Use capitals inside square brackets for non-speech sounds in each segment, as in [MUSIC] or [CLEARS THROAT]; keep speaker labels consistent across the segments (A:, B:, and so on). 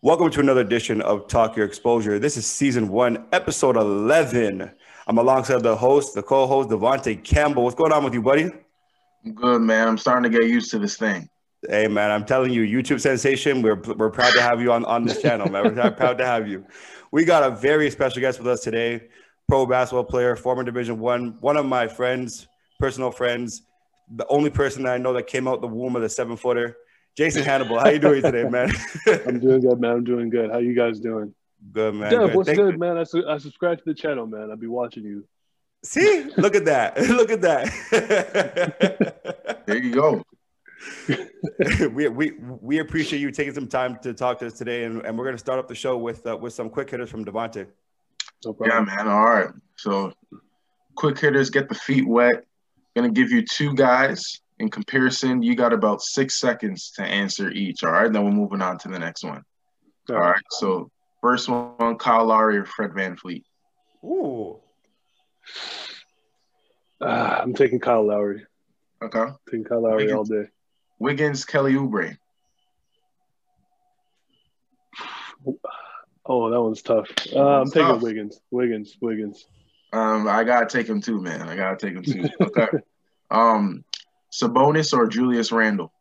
A: Welcome to another edition of Talk Your Exposure. This is season one, episode 11. I'm alongside the host, the co host, Devontae Campbell. What's going on with you, buddy?
B: I'm good, man. I'm starting to get used to this thing.
A: Hey, man, I'm telling you, YouTube sensation, we're, we're proud to have you on, on this channel, man. We're proud to have you. We got a very special guest with us today, pro basketball player, former Division One, one of my friends, personal friends, the only person that I know that came out the womb of the seven footer. Jason Hannibal, how you doing today, man? [LAUGHS]
C: I'm doing good, man. I'm doing good. How you guys doing?
A: Good, man.
C: Yeah,
A: good.
C: what's
A: Thank-
C: good, man? I, su- I subscribe to the channel, man. I'll be watching you.
A: See, look at that. [LAUGHS] Look at that.
B: There you go. [LAUGHS]
A: we, we we appreciate you taking some time to talk to us today, and, and we're going to start off the show with uh, with some quick hitters from Devontae.
C: No
B: Yeah, man. All right. So, quick hitters get the feet wet. Gonna give you two guys. In comparison, you got about six seconds to answer each. All right. Then we're moving on to the next one. All right. So, first one, Kyle Lowry or Fred VanVleet.
A: Ooh,
C: Ah, I'm taking Kyle Lowry.
B: Okay.
C: taking Kyle Lowry
B: Wiggins.
C: all day.
B: Wiggins, Kelly Oubre.
C: Oh, that one's tough. Uh, I'm
B: It's
C: taking
B: tough.
C: Wiggins. Wiggins. Wiggins.
B: Um, I gotta take him too, man. I gotta take him too. [LAUGHS] Okay. um, Sabonis or Julius Randle.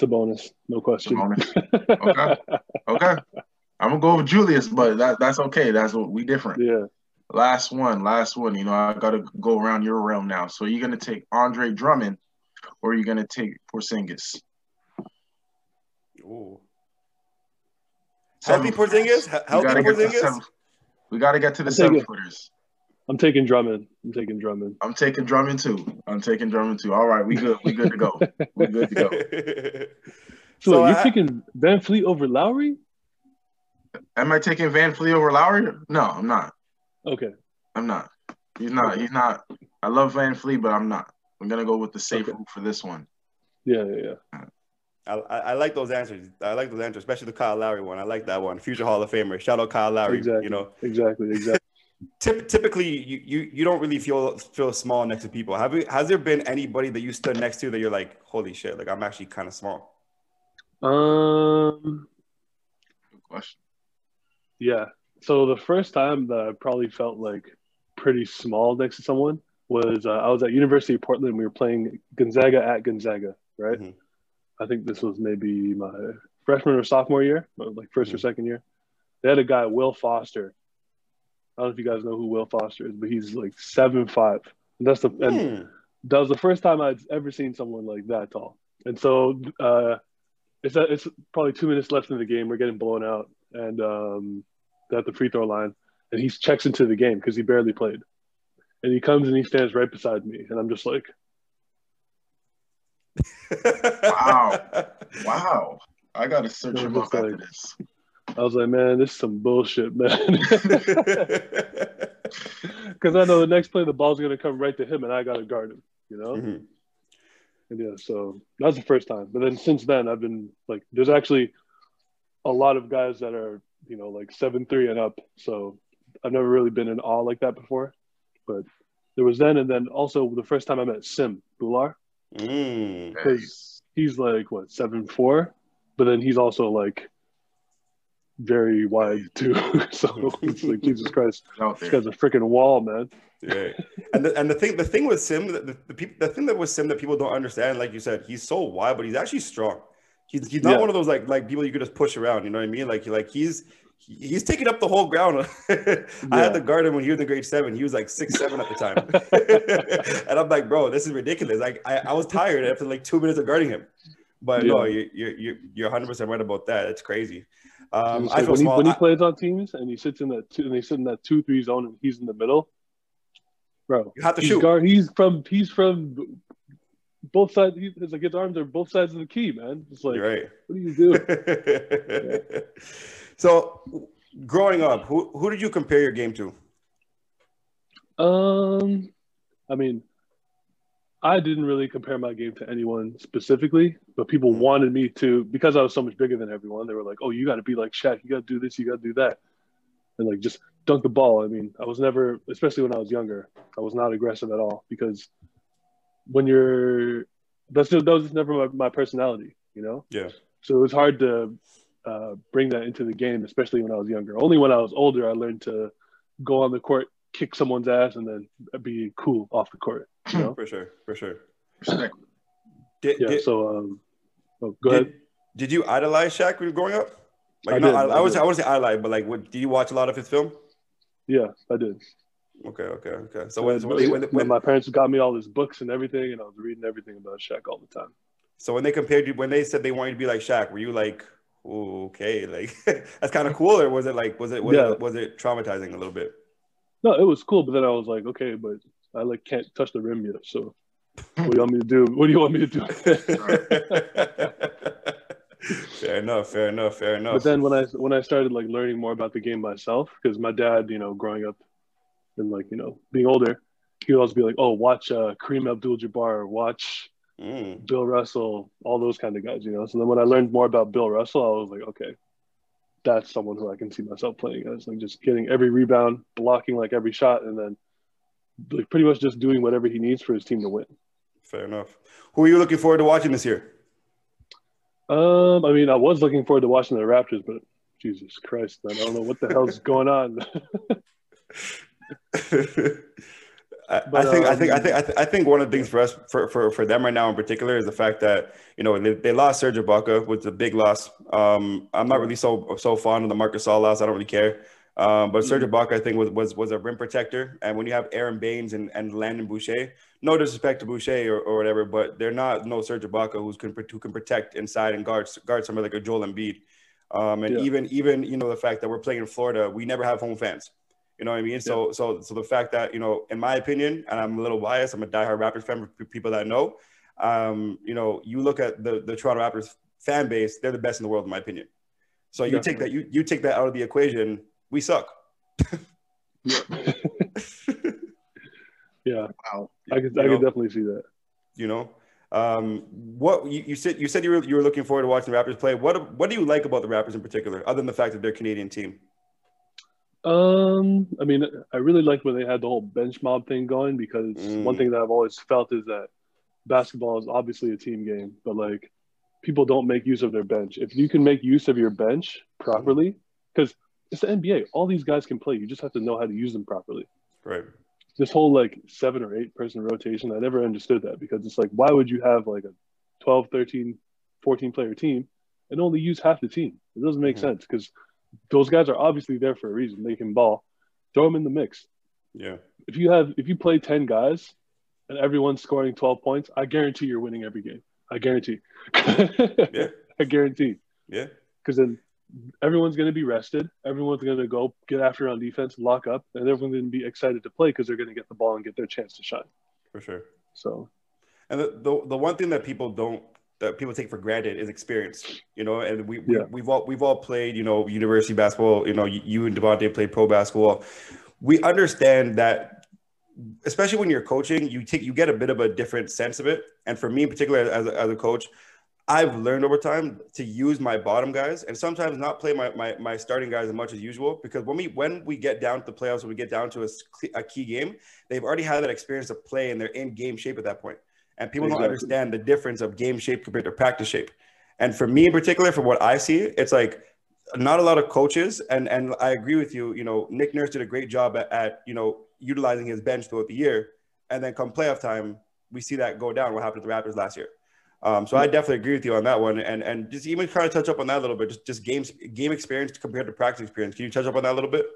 C: Sabonis. No question.
B: Sabonis. [LAUGHS] Okay. Okay. I'm gonna go with Julius, but that, that's okay. That's what we different.
C: yeah.
B: Last one, last one. You know, I gotta go around your realm now. So you're gonna take Andre Drummond, or you're gonna take Porzingis.
A: ooh. Healthy
B: Seven
A: Porzingis?
B: footers. We
A: Healthy
B: gotta get to the
A: Porzingis?
B: seven- We gotta get to the seven footers.
C: I'm taking Drummond. I'm taking Drummond.
B: I'm taking Drummond too. I'm taking Drummond too. All right, we good. We good to go. We good to go. [LAUGHS]
C: So,
A: So
C: you're
A: I-
C: taking VanVleet over Lowry?
B: Am I taking VanVleet over Lowry? No, I'm not.
C: Okay.
B: I'm not. He's not. He's not. I love VanVleet, but I'm not. I'm gonna go with the safe
C: Okay.
B: route for this one.
C: Yeah, yeah, yeah.
A: I, I I like those answers. I like those answers, especially the Kyle Lowry one. I like that one. Future Hall of Famer. Shout out Kyle Lowry.
C: Exactly.
A: You know,
C: Exactly. Exactly.
A: Typ- typically you, you you don't really feel feel small next to people. Have you? Has there been anybody that you stood next to that you're like, holy shit, like I'm actually kind of small?
C: um.
B: Good question.
C: Yeah. So the first time that I probably felt like pretty small next to someone was uh, I was at University of Portland. We were playing Gonzaga at Gonzaga, right?
A: Mhm.
C: I think this was maybe my freshman or sophomore year, but like 1st or
A: Mhm.
C: second year. They had a guy, Will Foster. I don't know if you guys know who Will Foster is, but he's like seven five. And that's the and
A: Hmm.
C: that was the first time I'd ever seen someone like that tall. And so uh, it's it's probably two minutes left in the game. We're getting blown out, and um, they're at the free throw line, and he checks into the game because he barely played. And he comes and he stands right beside me, and I'm just like, [LAUGHS]
B: Wow. [LAUGHS] Wow. I gotta search him
C: looks
B: up after this.
C: I was like, man, this is some bullshit, man. [LAUGHS] Because I know the next play the ball's gonna come right to him, and I gotta guard him, you know.
A: Mhm.
C: And yeah, so that was the first time. But then since then, I've been like, there's actually a lot of guys that are, you know, like seven three and up. So I've never really been in awe like that before. But there was then, and then also the first time I met Sim Bhullar,
A: Mm.
C: because he's like what seven four, but then he's also like very wide too. [LAUGHS] so it's like Jesus Christ,
B: Out
C: this
B: there.
C: guy's a freaking wall, man.
A: Yeah, And the, and the thing the thing with Sim the, the, the, peop- the thing that with Sim that people don't understand, like you said, he's so wide, but he's actually strong. He's, he's not
C: Yeah.
A: one of those like like people you could just push around. You know what I mean? Like like he's he's taking up the whole ground. [LAUGHS] I
C: Yeah.
A: had to guard him when he was in grade seven. He was like six seven at the time, [LAUGHS] and I'm like, bro, this is ridiculous. Like I, I was tired after like two minutes of guarding him. But no,
C: Yeah.
A: you you you you're 100 percent right about that. It's crazy. Um, I feel
C: when, he,
A: small.
C: when he plays on teams and he sits in that two, and they sit in that two three zone and he's in the middle, bro.
A: You have to
C: he's
A: shoot.
C: Guard, he's from he's from both sides. He, it's like his arms are both sides of the key, man. It's like
A: you're right.
C: what do you do? [LAUGHS]
A: so, growing up, who who did you compare your game to?
C: um, I mean, I didn't really compare my game to anyone specifically, but people wanted me to because I was so much bigger than everyone. They were like, "Oh, you got to be like Shaq. You got to do this. You got to do that," and like just dunk the ball. I mean, I was never, especially when I was younger, I was not aggressive at all because when you're that's just, that was just never my, my personality, you know.
A: Yeah.
C: So it was hard to uh, bring that into the game, especially when I was younger. Only when I was older, I learned to go on the court, kick someone's ass, and then be cool off the court. You [CLEARS THROAT] know?
A: For sure, for sure.
B: Respect.
A: Did,
C: yeah.
A: did,
C: So, um, oh, go
A: did,
C: ahead.
A: did you idolize Shaq when you were growing up? Like,
C: I
A: not,
C: did,
A: I,
C: I
A: I say I would say idolize, but like, what, did you watch a lot of his film?
C: Yeah, I did.
A: Okay, okay, okay. So when, when, when,
C: when my parents got me all his books and everything, and I was reading everything about Shaq all the time.
A: so when they compared you, when they said they wanted you to be like Shaq, were you like, "Ooh, okay, like [LAUGHS] that's kind of cool, or was it like, was it was,
C: Yeah.
A: it was it traumatizing a little bit?
C: No, it was cool, but then I was like, okay, but I like can't touch the rim yet. So, what do you want me to do? What do you want me to do? [LAUGHS]
A: fair enough, fair enough, fair enough.
C: but then when I when I started like learning more about the game myself, because my dad, you know, growing up and like you know being older, he would always be like, oh, watch uh, Kareem Abdul-Jabbar, watch
A: Mm,
C: Bill Russell, all those kind of guys, you know. So then when I learned more about Bill Russell, I was like, okay, that's someone who I can see myself playing as, like just getting every rebound, blocking like every shot, and then like pretty much just doing whatever he needs for his team to win.
A: fair enough. Who are you looking forward to watching this year?
C: Um, I mean, I was looking forward to watching the Raptors, but Jesus Christ, man, I don't know what the hell's [LAUGHS] going on. [LAUGHS]
A: I,
C: But,
A: I think I
C: um,
A: think I think I, th- I think one of the things for us for, for, for them right now in particular is the fact that you know they, they lost Serge Ibaka, which is a big loss. Um, I'm not really so so fond of the Marc Gasol loss. I don't really care. Um, but Serge Ibaka, I think, was, was was a rim protector. And when you have Aron Baynes and, and Landon Boucher, no disrespect to Boucher or, or whatever, but they're not no Serge Ibaka who's can who can protect inside and guard guard somebody like a Joel Embiid. Um, and
C: Yeah.
A: even even you know the fact that we're playing in Florida, we never have home fans. You know what I mean? So so so the fact that you know, in my opinion, and I'm a little biased, I'm a diehard Raptors fan for people that know. Um, you know, you look at the the Toronto Raptors fan base; they're the best in the world, in my opinion. So you take that you you take that out of the equation, we suck.
C: yeah, [LAUGHS]
B: Wow.
C: I could,
A: You
C: I
A: know?
C: could definitely see that.
A: You know, um, what you, you said you said you were you were looking forward to watching the Raptors play. What what do you like about the Raptors in particular, other than the fact that they're Canadian team?
C: Um, I mean, I really liked when they had the whole bench mob thing going because
A: Mm.
C: one thing that I've always felt is that basketball is obviously a team game, but like people don't make use of their bench. If you can make use of your bench properly, because it's the NBA, all these guys can play. You just have to know how to use them properly.
A: Right.
C: This whole like seven or eight person rotation, I never understood that because it's like, why would you have like a 12, 13, 14 player team and only use half the team? It doesn't make
A: Mhm.
C: sense because those guys are obviously there for a reason. They can ball. Throw them in the mix.
A: Yeah.
C: If you have, if you play 10 guys and everyone's scoring 12 points, I guarantee you're winning every game. I guarantee. [LAUGHS]
A: Yeah.
C: I guarantee.
A: Yeah.
C: Because then everyone's going to be rested. Everyone's going to go get after on defense, lock up, and everyone's going to be excited to play because they're going to get the ball and get their chance to shine.
A: For sure.
C: So,
A: And the, the, the one thing that people don't that people take for granted is experience, you know. And we, we
C: Yeah.
A: we've all we've all played, you know, university basketball. You know, you, you and Devontae played pro basketball. We understand that, especially when you're coaching, you take you get a bit of a different sense of it. And for me, in particular, as a, as a coach, I've learned over time to use my bottom guys and sometimes not play my, my, my starting guys as much as usual because when we when we get down to the playoffs, when we get down to a key game, they've already had that experience of play and they're in game shape at that point. And people don't understand the difference of game shape compared to practice shape. And for me in particular, from what I see, it's like not a lot of coaches, and and I agree with you. You know, Nick Nurse did a great job at, at you know utilizing his bench throughout the year, and then come playoff time, we see that go down. What happened to the Raptors last year? Um, so I definitely agree with you on that one, and and just even kind of touch up on that a little bit, just just games game experience compared to practice experience. Can you touch up on that a little bit?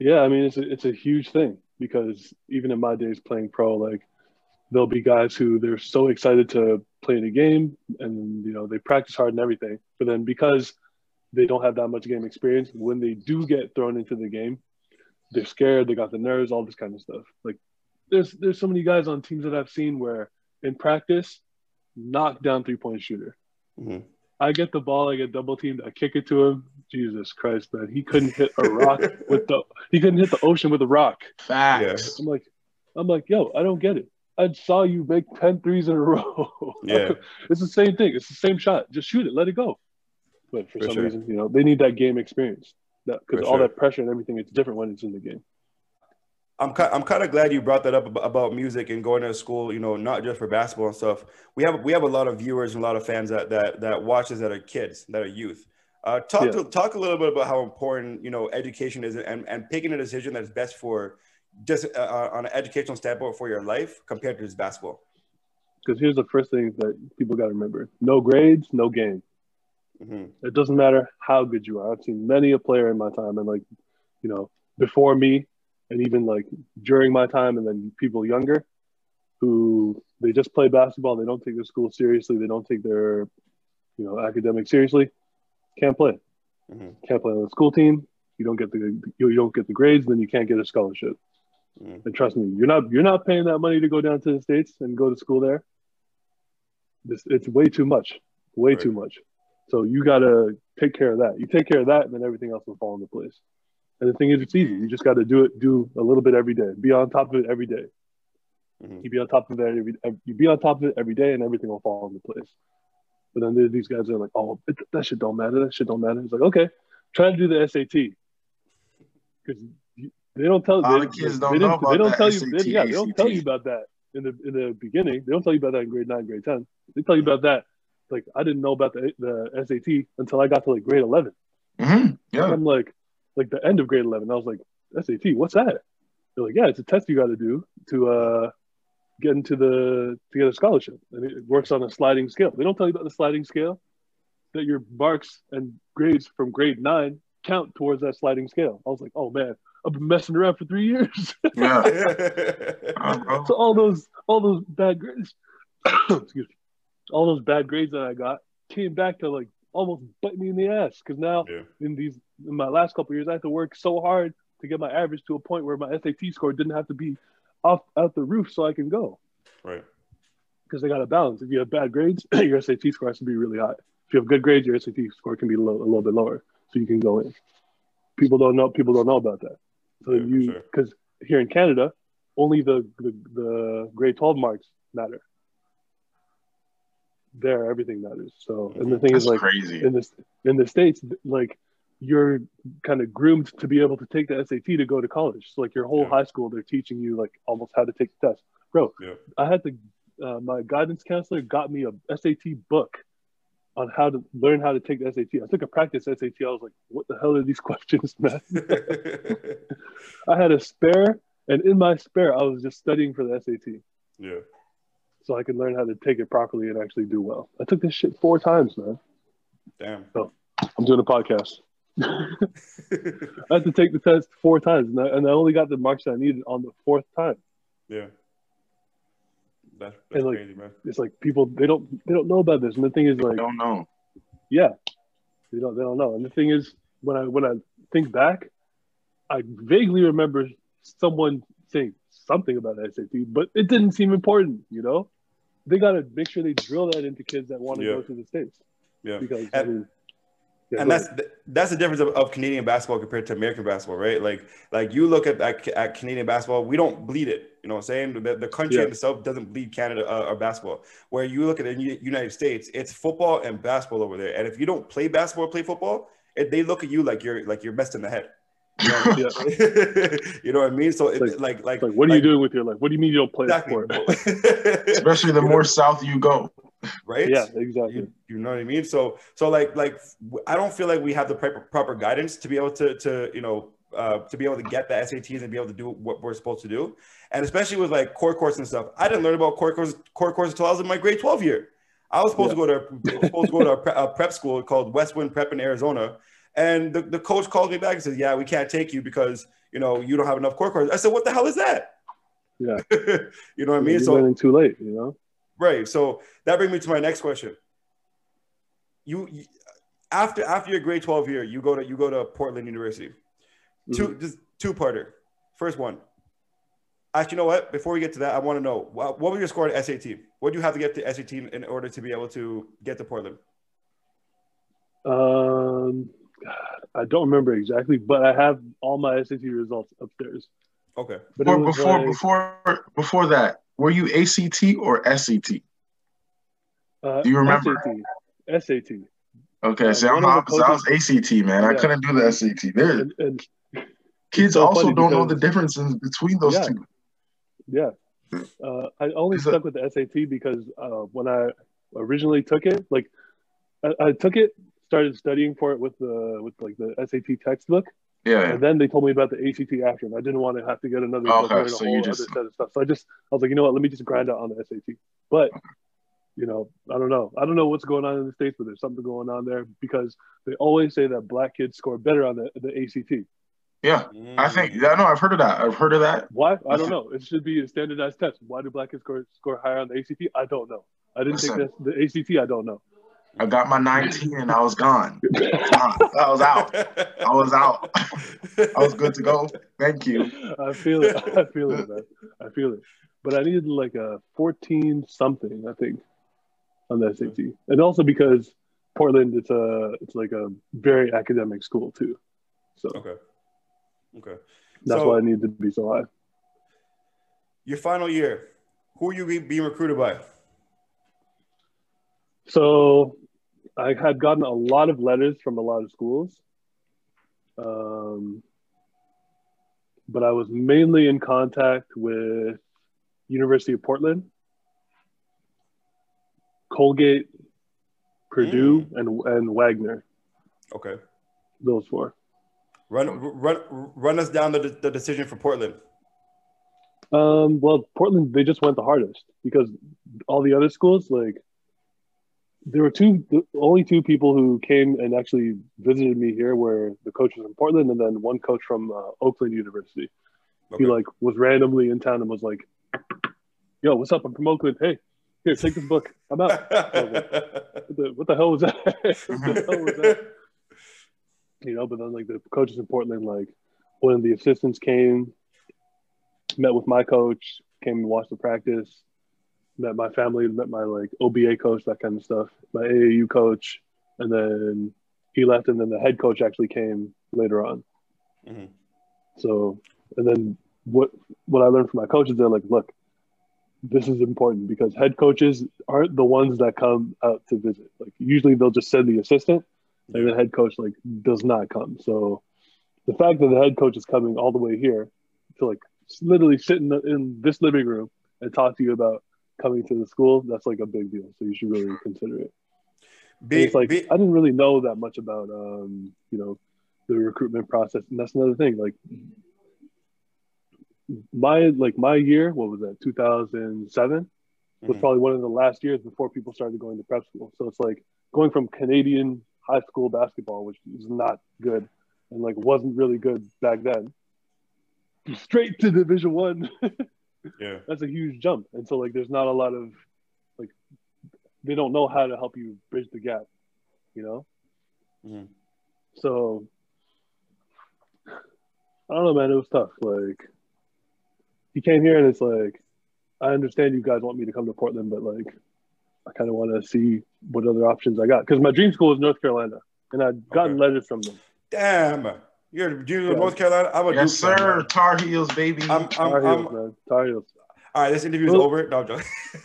C: yeah, I mean, it's a, it's a huge thing because even in my days playing pro, like there'll be guys who they're so excited to play the game and, you know, they practice hard and everything. But then because they don't have that much game experience, when they do get thrown into the game, they're scared, they got the nerves, all this kind of stuff. Like there's there's so many guys on teams that I've seen where in practice, knock down three point shooter.
A: Mhm.
C: I get the ball, I get double teamed, I kick it to him. Jesus Christ, man. He couldn't hit a rock [LAUGHS] with the he couldn't hit the ocean with a rock.
B: Facts.
C: I'm like, I'm like, yo, I don't get it. I saw you make 10 threes in a row. [LAUGHS]
A: Yeah.
C: it's the same thing. It's the same shot. Just shoot it, let it go. But for,
A: For
C: some
A: sure.
C: reason, you know, they need that game experience. That because all
A: sure.
C: that pressure and everything, it's different when it's in the game.
A: I'm kind, I'm kind of glad you brought that up about music and going to school. You know, not just for basketball and stuff. We have we have a lot of viewers and a lot of fans that that that watch us that are kids, that are youth. Uh, talk
C: Yeah.
A: to, talk a little bit about how important you know education is, and, and picking a decision that's best for just uh, on an educational standpoint for your life compared to just basketball.
C: Because here's the first thing that people got to remember: no grades, no game.
A: hmm
C: It doesn't matter how good you are. I've seen many a player in my time, and like, you know, before me, and even like during my time, and then people younger, who they just play basketball. They don't take their school seriously. They don't take their, you know, academics seriously. Can't play.
A: hmm
C: Can't play on the school team. You don't get the you don't get the grades, then you can't get a scholarship.
A: Mhm.
C: And trust me, you're not you're not paying that money to go down to the states and go to school there. This it's way too much, way
A: Right.
C: too much. So you gotta take care of that. You take care of that, and then everything else will fall into place. And the thing is, it's easy. You just got to do it, do a little bit every day. Be on top of it every day.
A: Mhm.
C: You be on top of it every. You be on top of it every day, and everything will fall into place. But then there's these guys that are like, "Oh, it, that shit don't matter. That shit don't matter." It's like, okay, try to do the SAT because they don't tell.
B: A lot
C: they,
B: of kids
C: they
B: don't
C: didn't-
B: know about
C: They don't
B: that
C: tell you. They, yeah, they don't tell you about that in the in the beginning. They don't tell you about that in grade nine, grade ten. They tell you about that. Like I didn't know about the the SAT until I got to like grade eleven.
B: hmm Yeah.
C: I'm like, like the end of grade 11. I was like, SAT, what's that? They're like, yeah, it's a test you got to do to uh, get into the to get a scholarship, and it works on a sliding scale. They don't tell you about the sliding scale that your marks and grades from grade nine count towards that sliding scale. I was like, oh man, I've been messing around for three years.
B: Yeah.
A: Mhm.
B: Uh, bro.
C: so all those all those bad grades, [COUGHS] excuse me, all those bad grades that I got came back to like almost bite me in the ass because now
A: yeah.
C: in these in my last couple of years, I had to work so hard to get my average to a point where my SAT score didn't have to be off out the roof so I can go
A: Right.
C: because they got to balance. If you have bad grades, [CLEARS THROAT] your SAT score has to be really high. If you have good grades, your SAT score can be low, a little bit lower, so you can go in. People don't know. People don't know about that. So
A: Yeah, for
C: you
A: sure.
C: because here in Canada, only the, the the grade twelve marks matter. There, everything matters. So, and the mm-hmm. thing
B: That's
C: is, like,
B: crazy.
C: in this in the states like you're kind of groomed to be able to take the SAT to go to college. So like your whole
A: Yeah.
C: high school, they're teaching you like almost how to take the test, bro.
A: Yeah.
C: I had to. Uh, my guidance counselor got me a SAT book on how to learn how to take the SAT. I took a practice SAT. I was like, what the hell are these [LAUGHS] questions, man? [LAUGHS] I had a spare, and in my spare, I was just studying for the SAT
A: yeah.
C: so I could learn how to take it properly and actually do well. I took this shit four times, man.
A: Damn.
C: So I'm doing a podcast. I had to take the test four times, and I, and I only got the marks that I needed on the fourth time.
A: yeah. That's, that's
C: And, like,
A: crazy, man.
C: It's like people they don't they don't know about this, and the thing is
B: I
C: like
B: don't know.
C: yeah, they don't they don't know. And the thing is when I when I think back, I vaguely remember someone saying something about the SAT, but it didn't seem important. You know, they got to make sure they drill that into kids that want to
A: Yeah.
C: go to the states
A: Yeah.
C: because I mean, yeah,
A: and
C: go
A: that's that's the difference of, of Canadian basketball compared to American basketball, right? Like like you look at, at at Canadian basketball, we don't bleed it. You know what I'm saying? The, the country
C: Yeah.
A: itself doesn't bleed Canada uh, or basketball. Where you look at the United States, it's football and basketball over there. And if you don't play basketball, or play football, it, they look at you like you're like you're messed in the head. You know, [LAUGHS]
C: yeah. [LAUGHS]
A: you know what I mean? So it,
C: Like-
A: like like
C: like, what are you doing with your life? What do you mean you don't play a
A: Exactly.
C: sport? [LAUGHS]
B: Especially the more south you go.
A: Right?
C: Yeah, exactly.
A: You, you know what I mean? So so like like I don't feel like we have the proper proper guidance to be able to to you know uh, to be able to get the SATs and be able to do what we're supposed to do, and especially with like core course and stuff. I didn't learn about core course core course until I was in my grade twelve year. I was supposed to go to supposed to go to a, pre- a prep school called Westwind Prep in Arizona, and the, the coach called me back and says, "Yeah, we can't take you because you know you don't have enough core course." I said, "What the hell is that?"
C: Yeah. [LAUGHS]
A: you know what I mean? So
C: too late, you know.
A: Right. So that brings me to my next question. You, you after after your grade 12 year, you go to you go to Portland University. Two just two parter. First one. Actually, you know what? Before we get to that, I want to know what, what was your score at SAT? What do you have to get to SAT in order to be able to get to Portland?
C: Um, I don't remember exactly, but I have all my SAT results upstairs.
A: Okay.
C: But
B: Before
C: was
B: before
C: like,
B: before before that, were you ACT or SAT?
C: uh,
B: do you remember?
C: SAT? SAT.
B: Okay,
C: Yeah,
B: see, I'm
C: one of the
B: opposite. I was ACT, man. I couldn't do the SAT. There,
C: And, and [LAUGHS]
B: kids
C: so
B: also don't know the differences between those
C: Yeah.
B: two.
C: yeah, uh, I only stuck with the SAT because uh, when I originally took it, like I, I took it started studying for it with the with like the SAT textbook,
B: Yeah.
C: and then they told me about the ACT after, and I didn't want to have to get another
B: Okay,
C: book,
B: so
C: whole
B: you just-
C: other set of stuff. So I just I was like, you know what? Let me just grind out on the SAT. But you know, I don't know. I don't know what's going on in the states, but there's something going on there because they always say that black kids score better on the the ACT.
B: Yeah. I mm. think I know I've heard of that. I've heard of that.
C: Why? I don't know. It should be a standardized test. Why do black kids score score higher on the ACT? I don't know. I didn't take
B: Listen.
C: the, the ACT. I don't know.
B: I got my 19 and I was gone. Gone. I was out. I was out. [LAUGHS] I was good to go. Thank you.
C: I feel it. I feel it, man. I feel it. But I needed like a 14 something, I think, on the SAT, and also because Portland, it's a it's like a very academic school too, so
A: Okay. Okay.
C: that's
A: So-
C: why I need to be so high.
A: Your final year, who are you being recruited by?
C: So I had gotten a lot of letters from a lot of schools. Um, but I was mainly in contact with University of Portland, Colgate, Purdue, and and Wagner.
A: Okay.
C: Those four.
A: Run run run us down the, the decision for Portland.
C: Um, well, Portland they just went the hardest because all the other schools like there were two the only two people who came and actually visited me here were the coaches from Portland and then one coach from uh, Oakland University.
A: Okay.
C: He like was randomly in town and was like, "Yo, what's up? I'm from Oakland. Hey, here, take this book. I'm out." What the, what the hell was that? [LAUGHS] what the hell was that? [LAUGHS] You know, but then like the coaches in Portland, like one of the assistants came, met with my coach, came and watched the practice, met my family, met my like OBA coach, that kind of stuff, my AAU coach, and then he left, and then the head coach actually came later on.
A: Mhm.
C: So, and then what what I learned from my coaches, they're like, look, this is important because head coaches aren't the ones that come out to visit. Like usually they'll just send the assistant, and the head coach like does not come. So the fact that the head coach is coming all the way here to like literally sit in, the, in this living room and talk to you about coming to the school, that's like a big deal. So you should really consider it.
A: Be,
C: it's like I didn't really know that much about um, you know the recruitment process, and that's another thing. Like my like my year, what was that? Two thousand seven was
A: Mhm.
C: probably one of the last years before people started going to prep school. So it's like going from Canadian high school basketball, which is not good and like wasn't really good back then, straight to Division One. [LAUGHS]
A: yeah.
C: that's a huge jump. And so like there's not a lot of like they don't know how to help you bridge the gap, you know?
A: Mhm.
C: So I don't know, man, it was tough. Like he came here and it's like I understand you guys want me to come to Portland, but like I kind of want to see what other options I got because my dream school is North Carolina, and I'd gotten
A: Okay.
C: letters from them.
A: Damn. You're a junior of North Carolina. I'm a
B: Yes,
A: Duke
B: sir.
A: man.
B: Tar Heels, baby.
A: I'm, I'm,
C: Tar
A: I'm,
C: Heels, man, Tar Heels.
A: all right, this interview is
C: Well-
A: over. No, I'm joking. [LAUGHS]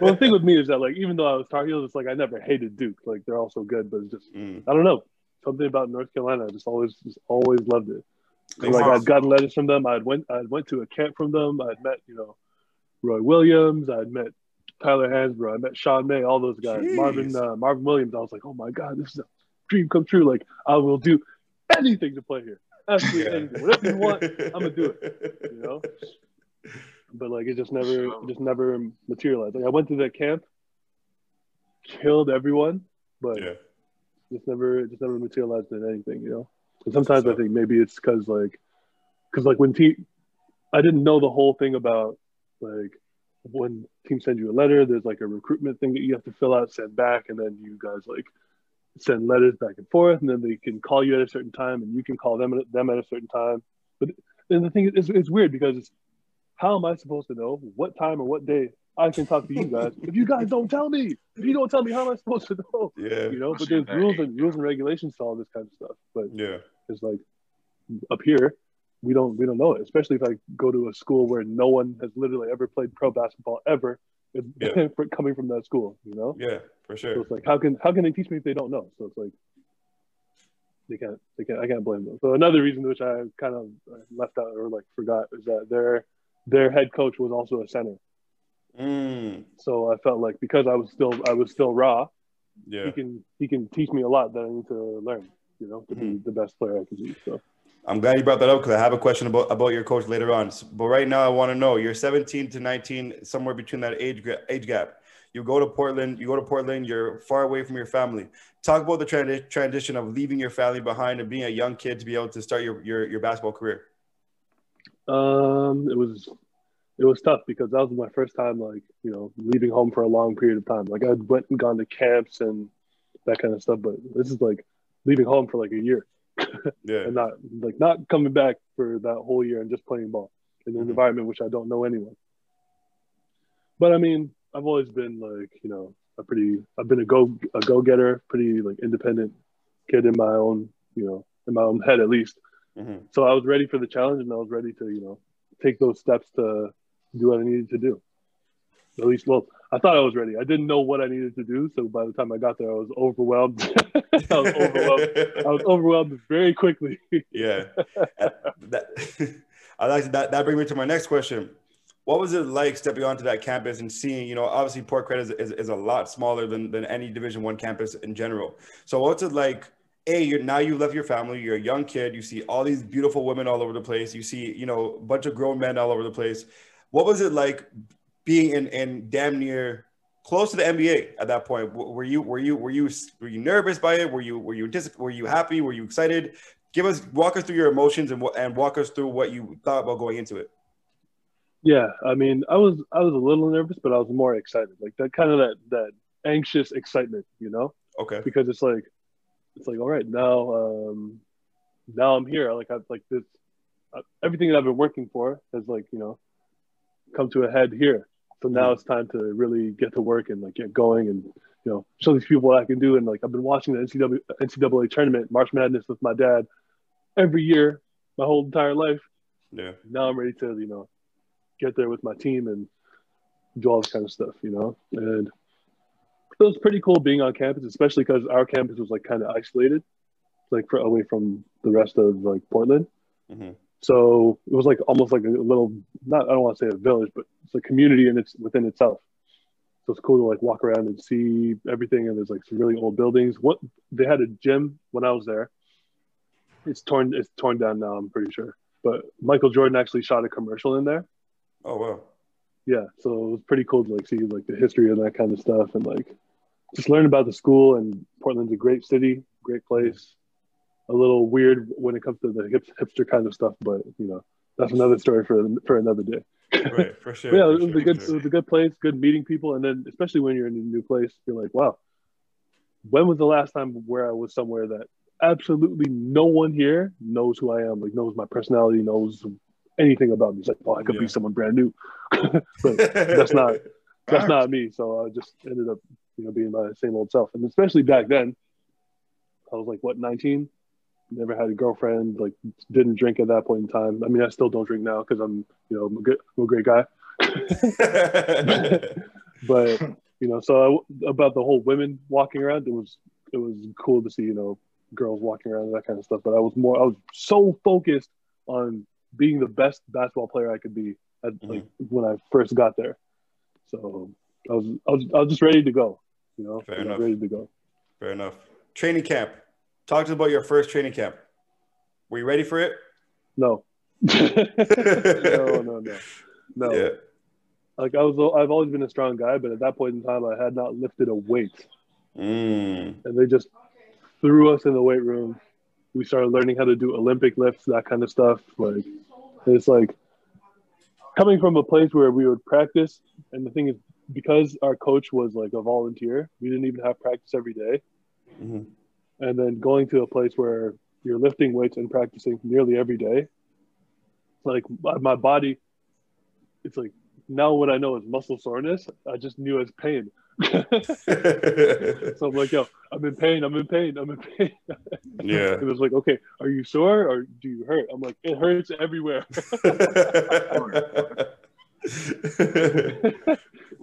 C: Well, the thing with me is that like even though I was Tar Heels, it's like I never hated Duke. Like they're all so good, but it's just
A: Mm.
C: I don't know something about North Carolina. I just always just always loved it.
A: Makes
C: like
A: sense.
C: I'd gotten letters from them. I'd went I'd went to a camp from them. I'd met you know Roy Williams. I'd met Tyler Hansbrough. I met Sean May. All those guys.
A: Jeez.
C: Marvin uh, Marvin Williams. I was like, oh my god, this is a dream come true. Like I will do anything to play here. Absolutely anything. Whatever you want, I'm gonna do it. You know. [LAUGHS] But like it just never it just never materialized. Like I went to that camp, killed everyone, but
A: Yeah.
C: just never just never materialized in anything, you know. And sometimes I think maybe it's because like because like when team I didn't know the whole thing about like when teams send you a letter, there's like a recruitment thing that you have to fill out, send back, and then you guys like send letters back and forth, and then they can call you at a certain time, and you can call them at them at a certain time. But then the thing is, it's, it's weird because it's, how am I supposed to know what time or what day I can talk to you guys if you guys don't tell me? If you don't tell me, how am I supposed to know?
A: Yeah.
C: You know, but there's
B: that
C: rules and
B: age,
C: rules and regulations to all this kind of stuff. But
A: Yeah.
C: it's like up here, we don't we don't know it. Especially if I go to a school where no one has literally ever played pro basketball ever, it's
A: Yeah. [LAUGHS]
C: coming from that school. You know,
A: Yeah, for sure.
C: so it's like how can how can they teach me if they don't know? So it's like they can't they can't I can't blame them. So another reason which I kind of left out or like forgot is that their their head coach was also a center.
A: Mm.
C: So I felt like because I was still I was still raw,
A: Yeah.
C: he can he can teach me a lot that I need to learn. You know, to
A: Mm-hmm.
C: be the best player I can be. So
A: I'm glad you brought that up because I have a question about, about your coach later on. But right now, I want to know you're 17 to 19, somewhere between that age age gap. You go to Portland. You go to Portland. You're far away from your family. Talk about the trans- transition of leaving your family behind and being a young kid to be able to start your your, your basketball career.
C: um, it was it was tough because that was my first time like you know leaving home for a long period of time. Like I went and gone to camps and that kind of stuff, but this is like leaving home for like a year
A: Yeah. [LAUGHS]
C: and not like not coming back for that whole year and just playing ball in an
A: Mhm.
C: environment which I don't know anyone. But I mean, I've always been like you know a pretty I've been a go a go getter, pretty like independent kid in my own you know in my own head at least.
A: Mhm.
C: So I was ready for the challenge and I was ready to you know take those steps to do what I needed to do. At least, well, I thought I was ready. I didn't know what I needed to do, so by the time I got there, I was overwhelmed. [LAUGHS] I was overwhelmed. I was overwhelmed very quickly. [LAUGHS]
A: yeah. That, [LAUGHS] I like that. That brings me to my next question. What was it like stepping onto that campus and seeing, you know, obviously Port Credit is, is, is a lot smaller than, than any Division One campus in general. So what's it like? A, you're now you left your family. You're a young kid. You see all these beautiful women all over the place. You see, you know, a bunch of grown men all over the place. What was it like being in, in damn near close to the NBA at that point? Were you were you were you were you nervous by it? Were you were you were you happy? Were you excited? Give us walk us through your emotions and what and walk us through what you thought about going into it.
C: yeah, I mean, I was I was a little nervous, but I was more excited. Like that kind of that that anxious excitement, you know,
A: Okay.
C: because it's like it's like all right now, um, now I'm here. Like I've like this uh, everything that I've been working for has like you know come to a head here. So now it's time to really get to work and like get going and you know show these people what I can do. And like I've been watching the NCAA, NCAA tournament, March Madness with my dad every year my whole entire life.
A: Yeah.
C: Now I'm ready to you know get there with my team and do all this kind of stuff. You know, and it was pretty cool being on campus, especially because our campus was like kind of isolated, like for, away from the rest of like Portland.
A: Mhm.
C: So it was like almost like a little not I don't want to say a village, but it's a community and it's within itself. So it's cool to like walk around and see everything. And there's like some really old buildings. What they had a gym when I was there. It's torn. It's torn down now. I'm pretty sure. But Michael Jordan actually shot a commercial in there.
A: Oh wow.
C: Yeah, so it was pretty cool to like see like the history and that kind of stuff and like just learn about the school. And Portland's a great city, great place. A little weird when it comes to the hip, hipster kind of stuff, but you know that's another story for for another day.
A: Right, for [LAUGHS] sure.
C: Yeah,
A: for
C: it was
A: sure,
C: a good
A: for
C: it was a good place, good meeting people, and then especially when you're in a new place, you're like, wow, when was the last time where I was somewhere that absolutely no one here knows who I am, like knows my personality, knows anything about me. It's like, oh, I could
A: Yeah.
C: be someone brand new, [LAUGHS] but that's not [LAUGHS] that's not me. So I just ended up, you know, being my same old self. And especially back then, I was like, what, 19? Never had a girlfriend, like didn't drink at that point in time. I mean, I still don't drink now because I'm, you know, I'm a, good, I'm a great guy. [LAUGHS] But, you know, so I, about the whole women walking around, it was, it was cool to see, you know, girls walking around and that kind of stuff. But I was more, I was so focused on being the best basketball player I could be at, mm-hmm. like, when I first got there. So I was, I was, I was just ready to go. You know,
A: Fair enough.
C: ready to go.
A: Fair enough. Training camp. Talk to us about your first training camp. Were you ready for it?
C: No, [LAUGHS] no, no, no, no.
A: Yeah.
C: Like I was, I've always been a strong guy, but at that point in time, I had not lifted a weight,
A: Mm.
C: and they just threw us in the weight room. We started learning how to do Olympic lifts, that kind of stuff. Like it's like coming from a place where we would practice, and the thing is, because our coach was like a volunteer, we didn't even have practice every day.
A: Mhm.
C: And then going to a place where you're lifting weights and practicing nearly every day like my body it's like now what i know is muscle soreness i just knew as pain. [LAUGHS] So i'm like yo i'm in pain i'm in pain i'm in pain. [LAUGHS]
A: Yeah.
C: it was like okay are you sore or do you hurt? I'm like it hurts everywhere. [LAUGHS]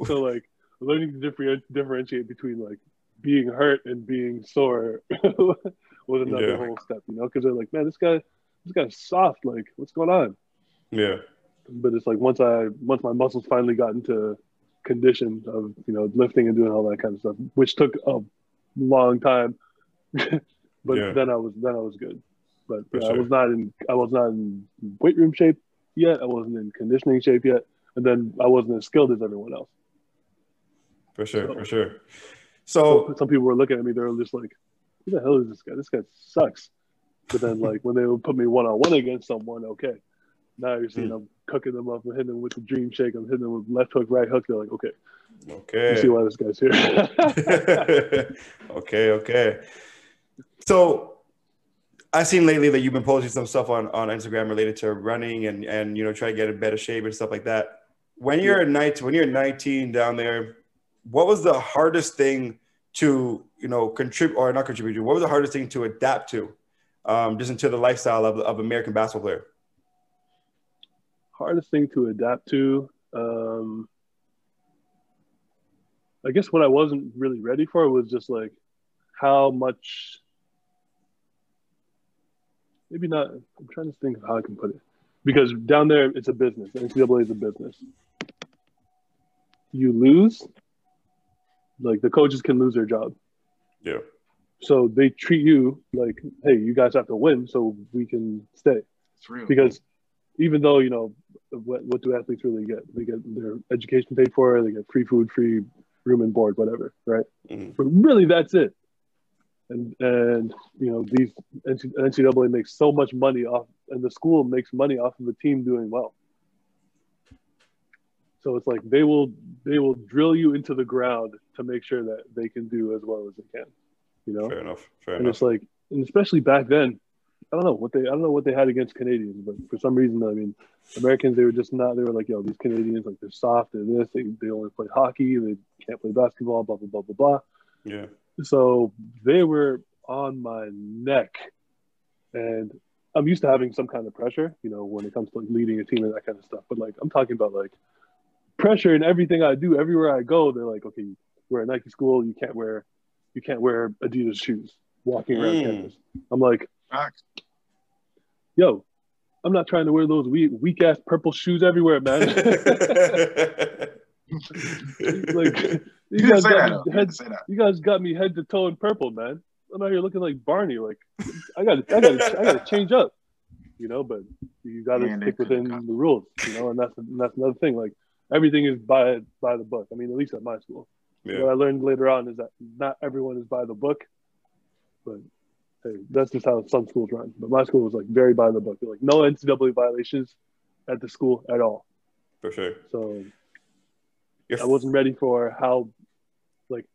C: So like learning to differentiate between like being hurt and being sore [LAUGHS] was another
A: Yeah.
C: whole step you know because they're like man this guy this guy's soft like what's going on
A: yeah.
C: but it's like once I once my muscles finally got into condition of you know lifting and doing all that kind of stuff, which took a long time. [LAUGHS] but
A: Yeah.
C: then I was then I was good. But yeah, I was not in I was not in weight room shape yet. I wasn't in conditioning shape yet, and then I wasn't as skilled as everyone else.
A: For sure,
C: So-
A: for sure.
C: So
A: So
C: some people were looking at me. They were just like, "Who the hell is this guy? This guy sucks." But then, like when they would put me one on one against someone, okay. Now you're seeing
A: Hmm.
C: I'm cooking them up. I'm hitting them with the dream shake. I'm hitting them with left hook, right hook. They're like, okay,
A: okay, you
C: see why this guy's here. [LAUGHS]
A: okay, okay. So I've seen lately that you've been posting some stuff on, on Instagram related to running and and you know try to get in better shape and stuff like that. When you're a night when you're 19 down there, what was the hardest thing to you know contribute or not contribute to? What was the hardest thing to adapt to, um, just into the lifestyle of of American basketball player?
C: Hardest thing to adapt to. Um, I guess what I wasn't really ready for was just like how much. Maybe not. I'm trying to think of how I can put it, because down there it's a business. NCAA is a business. You lose, like the coaches can lose their job.
A: Yeah.
C: So they treat you like, hey, you guys have to win so we can stay.
B: It's real.
C: Because even though, you know, what, what do athletes really get? They get their education paid for, they get free food, free room and board, whatever, right?
A: Mhm.
C: But really, that's it. And, and you know, these NCAA makes so much money off, and the school makes money off of the team doing well. So it's like they will they will drill you into the ground to make sure that they can do as well as they can. You know?
A: Fair enough. Fair
C: and
A: enough.
C: it's like, and especially back then, I don't know what they, I don't know what they had against Canadians, but for some reason, I mean, Americans, they were just not. They were like, yo, these Canadians, like they're soft, they're this, they, they only play hockey, they can't play basketball, blah blah blah blah blah.
A: Yeah.
C: So they were on my neck, and I'm used to having some kind of pressure, you know, when it comes to like leading a team and that kind of stuff. But like, I'm talking about like pressure and everything I do, everywhere I go. They're like, okay, we're a Nike school, you can't wear, you can't wear Adidas shoes walking around
A: Mm.
C: campus. I'm like,
B: Facts.
C: yo, I'm not trying to wear those weak, weak ass purple shoes everywhere, man. [LAUGHS] [LAUGHS] like, you
B: You
C: guys
B: say that.
C: got me
B: You
C: head,
B: say that.
C: you guys got me head to toe in purple, man. I'm out here looking like Barney. Like, I got, to I got, I got to change up, you know. But you got to stick within the rules, you know. And that's and that's another thing. Like, everything is by by the book. I mean, at least at my school. What. I learned later on is that not everyone is by the book, but hey, that's just how some schools run. But my school was like very by the book. Like no NCAA violations at the school at all.
A: For sure.
C: So I wasn't ready for how, like,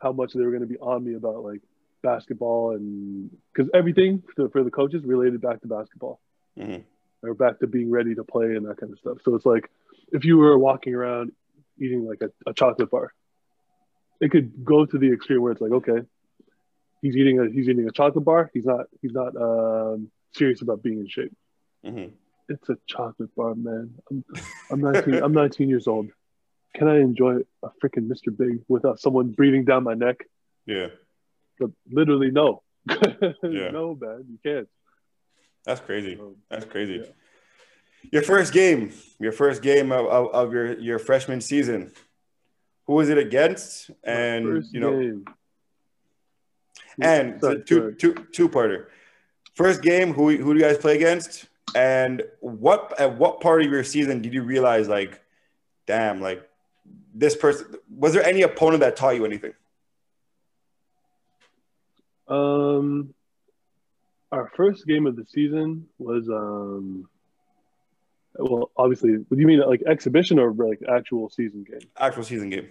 C: how much they were going to be on me about like basketball and because everything for, for the coaches related back to basketball
A: Mhm.
C: or back to being ready to play and that kind of stuff. So it's like if you were walking around eating like a, a chocolate bar, it could go to the extreme where it's like, okay, he's eating a he's eating a chocolate bar. He's not he's not um, serious about being in shape.
A: Mhm.
C: It's a chocolate bar, man. I'm, I'm 19. I'm 19 years old. Can I enjoy a freaking Mr. Big without someone breathing down my neck?
A: Yeah.
C: But literally, no. [LAUGHS]
A: Yeah.
C: No, man, you can't.
A: That's crazy. That's crazy.
C: Yeah.
A: Your first game, your first game of, of, of your, your freshman season. Who was it against? And you know,
C: game.
A: and so two two two parter. First game, who who do you guys play against? And what at what part of your season did you realize like, damn, like this person was there any opponent that taught you anything?
C: Um, our first game of the season was um, well, obviously. What do you mean, like exhibition or like actual season game?
A: Actual season game.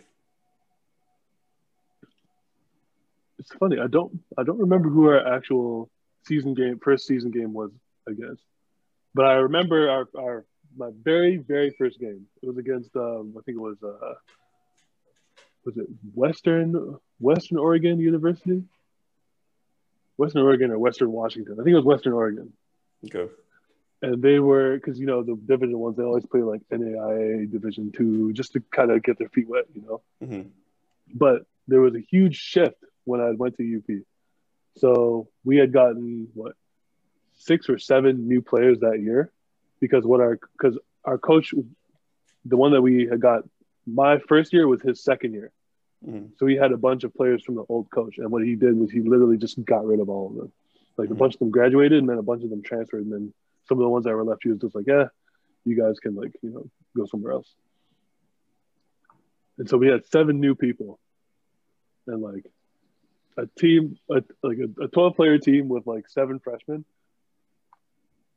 C: It's funny. I don't. I don't remember who our actual season game, first season game was I guess, but I remember our our my very very first game. It was against. Um, I think it was. Uh, was it Western Western Oregon University? Western Oregon or Western Washington? I think it was Western Oregon.
A: Okay.
C: And they were because you know the division ones they always play like NAIA Division two just to kind of get their feet wet, you know.
A: hmm
C: But there was a huge shift when I went to UP, so we had gotten what six or seven new players that year because what our because our coach, the one that we had got my first year was his second year,
A: Mhm.
C: So he had a bunch of players from the old coach, and what he did was he literally just got rid of all of them. Like a
A: Mhm.
C: bunch of them graduated, and then a bunch of them transferred, and then some of the ones that were left, he was just like, "Yeah, you guys can like you know go somewhere else." And so we had seven new people, and like a team, a, like a, a twelve player team with like seven freshmen.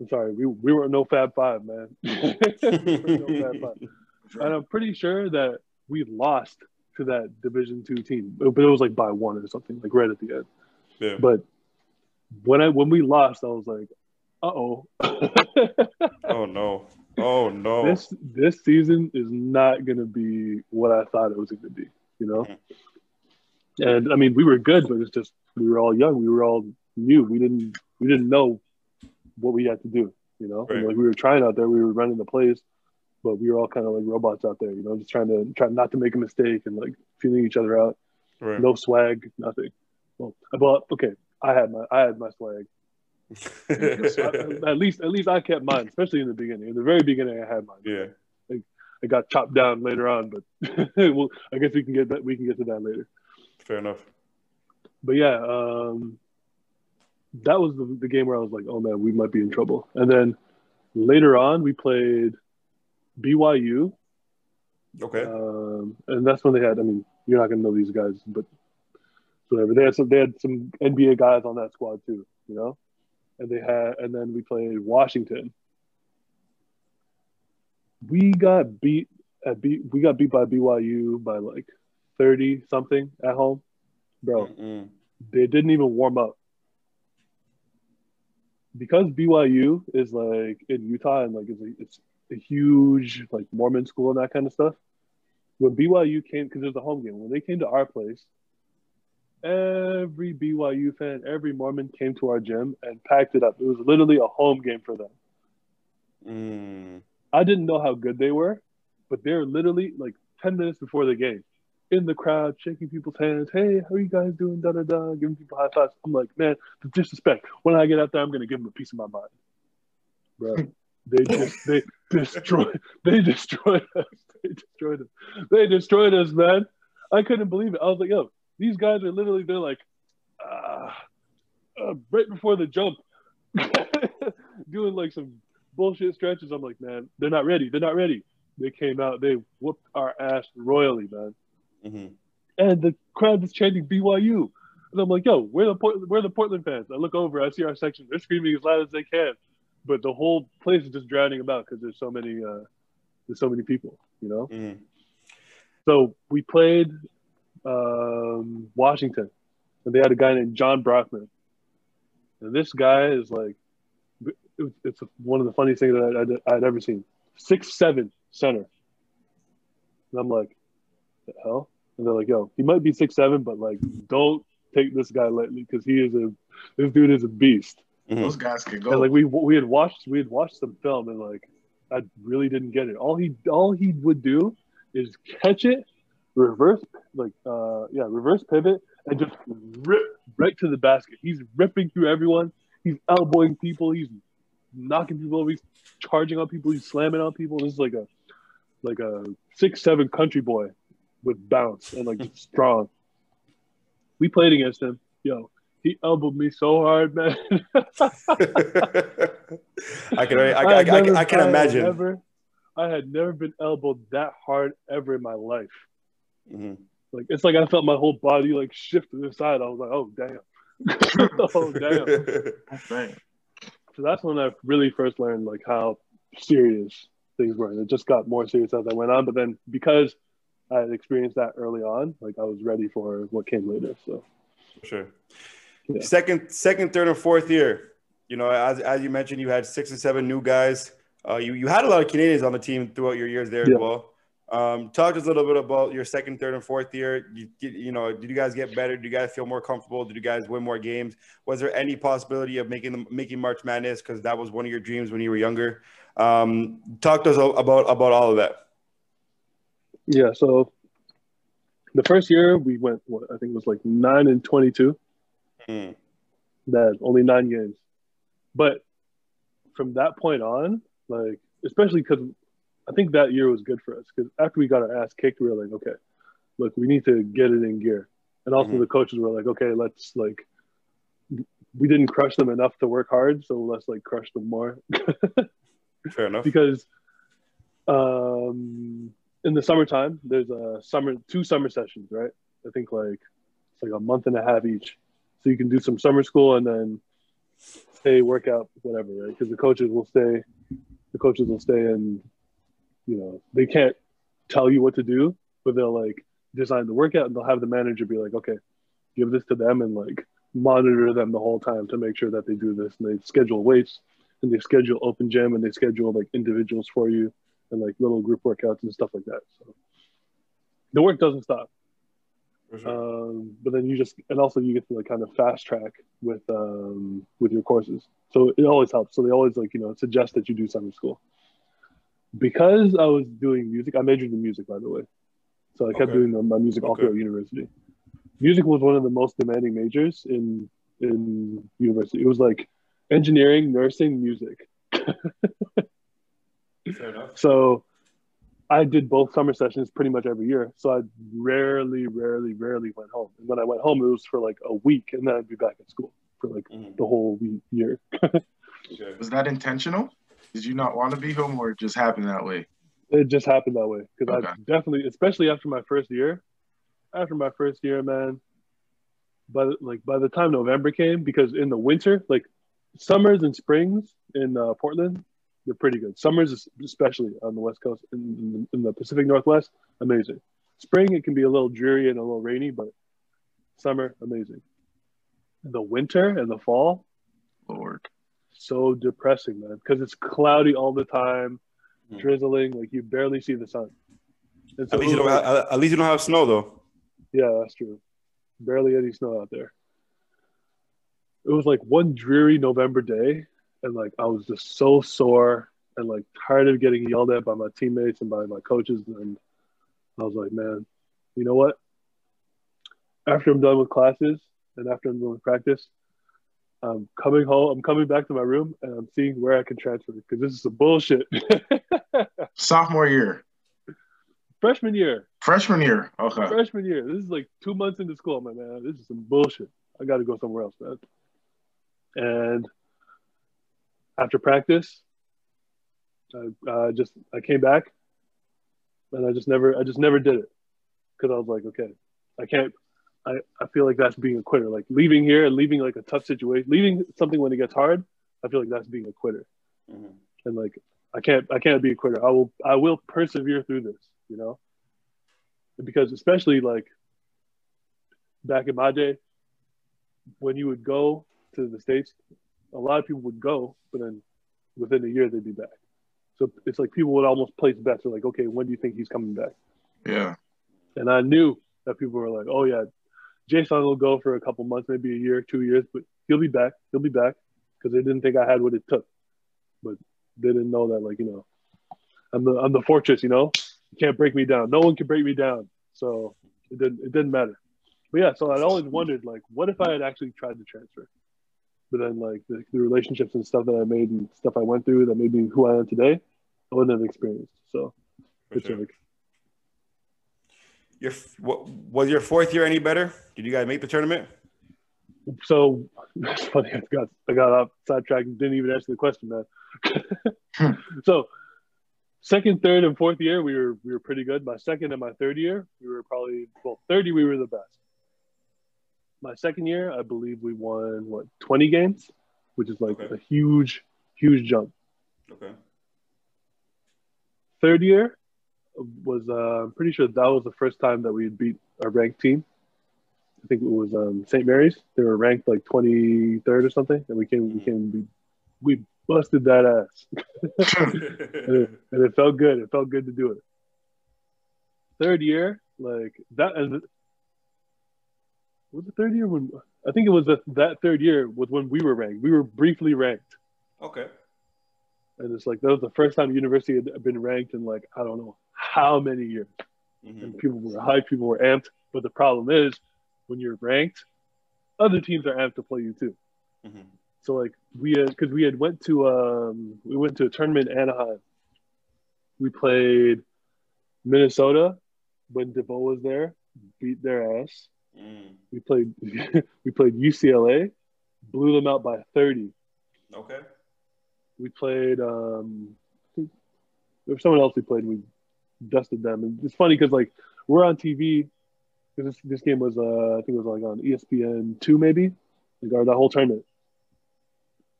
C: I'm sorry, we we were no Fab Five, man. [LAUGHS] We no Fab Five. And I'm pretty sure that we lost to that Division two team, but it was like by one or something, like right at the end.
A: Yeah.
C: But when I when we lost, I was like, "Uh oh,
A: Oh no. Oh no.
C: this this season is not gonna be what I thought it was gonna be." You know. Mm. And I mean, we were good, but it's just we were all young, we were all new, we didn't we didn't know what we had to do. You know,
A: Right.
C: like we were trying out there, we were running the plays, but we were all kind of like robots out there. You know, just trying to try not to make a mistake and like feeling each other out.
A: Right.
C: no swag, nothing. Well, well, okay, I had my I had my swag. [LAUGHS] I- at least at least I kept mine, especially in the beginning. In the very beginning, I had mine.
A: yeah.
C: I got chopped down later on, but [LAUGHS] well, I guess we can get that we can get to that later.
A: Fair enough.
C: But yeah, um, that was the, the game where I was like, oh man, we might be in trouble. And then later on, we played BYU,
A: Okay.
C: um, and that's when they had. I mean, you're not gonna know these guys, but whatever. They had some. They had some NBA guys on that squad too. You know, and they had. And then we played Washington. We got beat at B. We got beat by BYU by like thirty something at home, bro.
A: Mm-mm.
C: They didn't even warm up because BYU is like in Utah and like it's a, it's a huge like Mormon school and that kind of stuff. When BYU came, because it was a home game, when they came to our place, every BYU fan, every Mormon came to our gym and packed it up. It was literally a home game for them.
A: Mm.
C: I didn't know how good they were, but they're literally like 10 minutes before the game in the crowd, shaking people's hands. Hey, how are you guys doing? Da da da, giving people high fives. I'm like, man, the disrespect. When I get out there, I'm gonna give them a piece of my mind, bro. [LAUGHS] They just they destroyed they destroyed us. [LAUGHS] They destroyed us. They destroyed us, man. I couldn't believe it. I was like, yo, these guys are literally they're like, ah, uh, right before the jump, [LAUGHS] doing like some bullshit stretches. I'm like, man, they're not ready. They're not ready. They came out, they whooped our ass royally, man.
A: hmm
C: And the crowd is chanting BYU. And I'm like, yo, we're the Port- we're the Portland fans. I look over, I see our section. They're screaming as loud as they can, but the whole place is just drowning about because there's so many uh, there's so many people, you know.
A: hmm
C: So we played um, Washington, and they had a guy named Jon Brockman. And this guy is like, it- it's one of the funniest things that I, would ever seen. Six seven center. And I'm like, the hell? And they're like, yo, he might be six seven, but like, don't take this guy lightly because he is a this dude is a beast.
A: hmm
B: Those guys can go.
C: And like we we had watched we had watched some film and like I really didn't get it. All he all he would do is catch it, reverse like uh yeah reverse pivot and just rip right to the basket. He's ripping through everyone. He's elbowing people. He's knocking people over. He's charging on people. He's slamming on people. This is like a like a six seven country boy with bounce and like strong. We played against him. Yo, he elbowed me so hard, man. [LAUGHS]
A: I can, I, I, I, I, I can
C: had
A: imagine.
C: Never, I had never been elbowed that hard ever in my life.
A: Mhm.
C: Like it's like I felt my whole body like shift to the side. I was like, oh damn, [LAUGHS] oh damn. [LAUGHS]
B: Right.
C: So that's when I really first learned like how serious things were, and it just got more serious as I went on. But then because I had experienced that early on, like I was ready for what came later. So
A: Sure.
C: Yeah.
A: Second, second, third, and fourth year. You know, as, as you mentioned, you had six or seven new guys. Uh, you you had a lot of Canadians on the team throughout your years there
C: Yeah.
A: as well. Um, talk to us a little bit about your second, third, and fourth year. You, you know, did you guys get better? Did you guys feel more comfortable? Did you guys win more games? Was there any possibility of making the, making March Madness because that was one of your dreams when you were younger? Um, talk to us about about all of that.
C: yeah, so the first year we went, what I think it was like nine and twenty-two.
A: Hmm.
C: that only nine games. But from that point on, like especially because I think that year was good for us because after we got our ass kicked, we were like, okay, look, we need to get it in gear. And also
A: Mhm.
C: the coaches were like, okay, let's like, we didn't crush them enough to work hard, so let's like crush them more [LAUGHS]
A: Fair enough.
C: because um, in the summertime there's a summer two summer sessions, right? I think like it's like a month and a half each, so you can do some summer school and then stay workout whatever, right? Because the coaches will stay, the coaches will stay and you know they can't tell you what to do, but they'll like design the workout and they'll have the manager be like, okay, give this to them and like monitor them the whole time to make sure that they do this and they schedule weights and they schedule open gym and they schedule like individuals for you and like little group workouts and stuff like that. So the work doesn't stop.
A: Sure.
C: Um, but then you just and also you get to like kind of fast track with um, with your courses. So it always helps. So they always like you know suggest that you do summer school. Because I was doing music, I majored in music by the way. So I kept
A: Okay.
C: doing the- my music all
A: Okay.
C: throughout university. Music was one of the most demanding majors in in university. It was like engineering, nursing, music.
A: Fair enough. [LAUGHS]
C: So I did both summer sessions pretty much every year. So I rarely, rarely, rarely went home. And when I went home, it was for like a week, and then I'd be back at school for like
A: Mhm.
C: the whole week, year. [LAUGHS]
A: Okay.
B: Was that intentional? Did you not want to be home, or it just happened that way?
C: It just happened that way because
B: Okay.
C: I definitely, especially after my first year, after my first year, man. By the, like by the time November came, because in the winter, like summers and springs in uh, Portland, they're pretty good. Summers, especially on the West Coast, in, in, in the Pacific Northwest, amazing. Spring, it can be a little dreary and a little rainy, but summer, amazing. The winter and the fall,
B: Lord.
C: So depressing, man, because it's cloudy all the time,
A: Mhm.
C: drizzling, like you barely see the sun. And so
A: At least you don't have, at least you don't have snow though.
C: yeah, that's true. Barely any snow out there. It was like one dreary November day, and like I was just so sore and like tired of getting yelled at by my teammates and by my coaches. And I was like, man, you know what? After I'm done with classes and after I'm done with practice, I'm coming home. I'm coming back to my room and I'm seeing where I can transfer because this is some bullshit. [LAUGHS]
B: Sophomore year,
C: Freshman year,
B: freshman year. Okay.
C: freshman year. This is like two months into school. I'm like, man, this is some bullshit. I got to go somewhere else, man. And after practice, I uh, just I came back, and I just never I just never did it because I was like, okay, I can't. I, I feel like that's being a quitter. Like leaving here and leaving like a tough situation, leaving something when it gets hard. I feel like that's being a quitter.
A: Mhm.
C: And like I can't I can't be a quitter. I will I will persevere through this, you know? Because especially like back in my day, when you would go to the States, a lot of people would go, but then within a year they'd be back. So it's like people would almost place bets. They're like, okay, when do you think he's coming back?
B: Yeah.
C: And I knew that people were like, oh yeah, Jason will go for a couple months, maybe a year, two years, but he'll be back. He'll be back because they didn't think I had what it took, but they didn't know that like you know, I'm the I'm the fortress. You know, you can't break me down. No one can break me down. So it didn't it didn't matter. But yeah, so I'd always wondered like, what if I had actually tried to transfer? But then like the, the relationships and stuff that I made and stuff I went through that made me who I am today, I wouldn't have experienced. So
A: For
C: it's
A: sure.
C: like
A: Your what, was your fourth year any better? Did you guys make the tournament?
C: So that's [LAUGHS] funny. I got I got off sidetracked and didn't even answer the question, man. [LAUGHS] so second, third, and fourth year, we were we were pretty good. My second and my third year, we were probably well, third year we were the best. My second year, I believe we won what twenty games, which is like
A: Okay.
C: a huge, huge jump.
A: Okay.
C: Third year was uh, I'm pretty sure that was the first time that we had beat a ranked team. I think it was um, St. Mary's. They were ranked like 23rd or something, and we came we came we, we busted that ass, [LAUGHS] and it, and it felt good. It felt good to do it. Third year, like that, and was the third year when I think it was the, that third year was when we were ranked. We were briefly ranked,
A: okay.
C: and it's like that was the first time university had been ranked in like I don't know how many years.
A: Mhm.
C: and people were hyped, people were amped. But the problem is, when you're ranked, other teams are amped to play you too.
A: Mhm.
C: So like we had, because we had went to um we went to a tournament in Anaheim. We played Minnesota when DeVoe was there, beat their ass.
A: Mm.
C: We played [LAUGHS] we played UCLA, blew them out by 30.
A: Okay.
C: We played um there was someone else we played and we dusted them. And it's funny because like we're on TV because this, this game was uh I think it was like on ESPN two maybe, like our that whole tournament.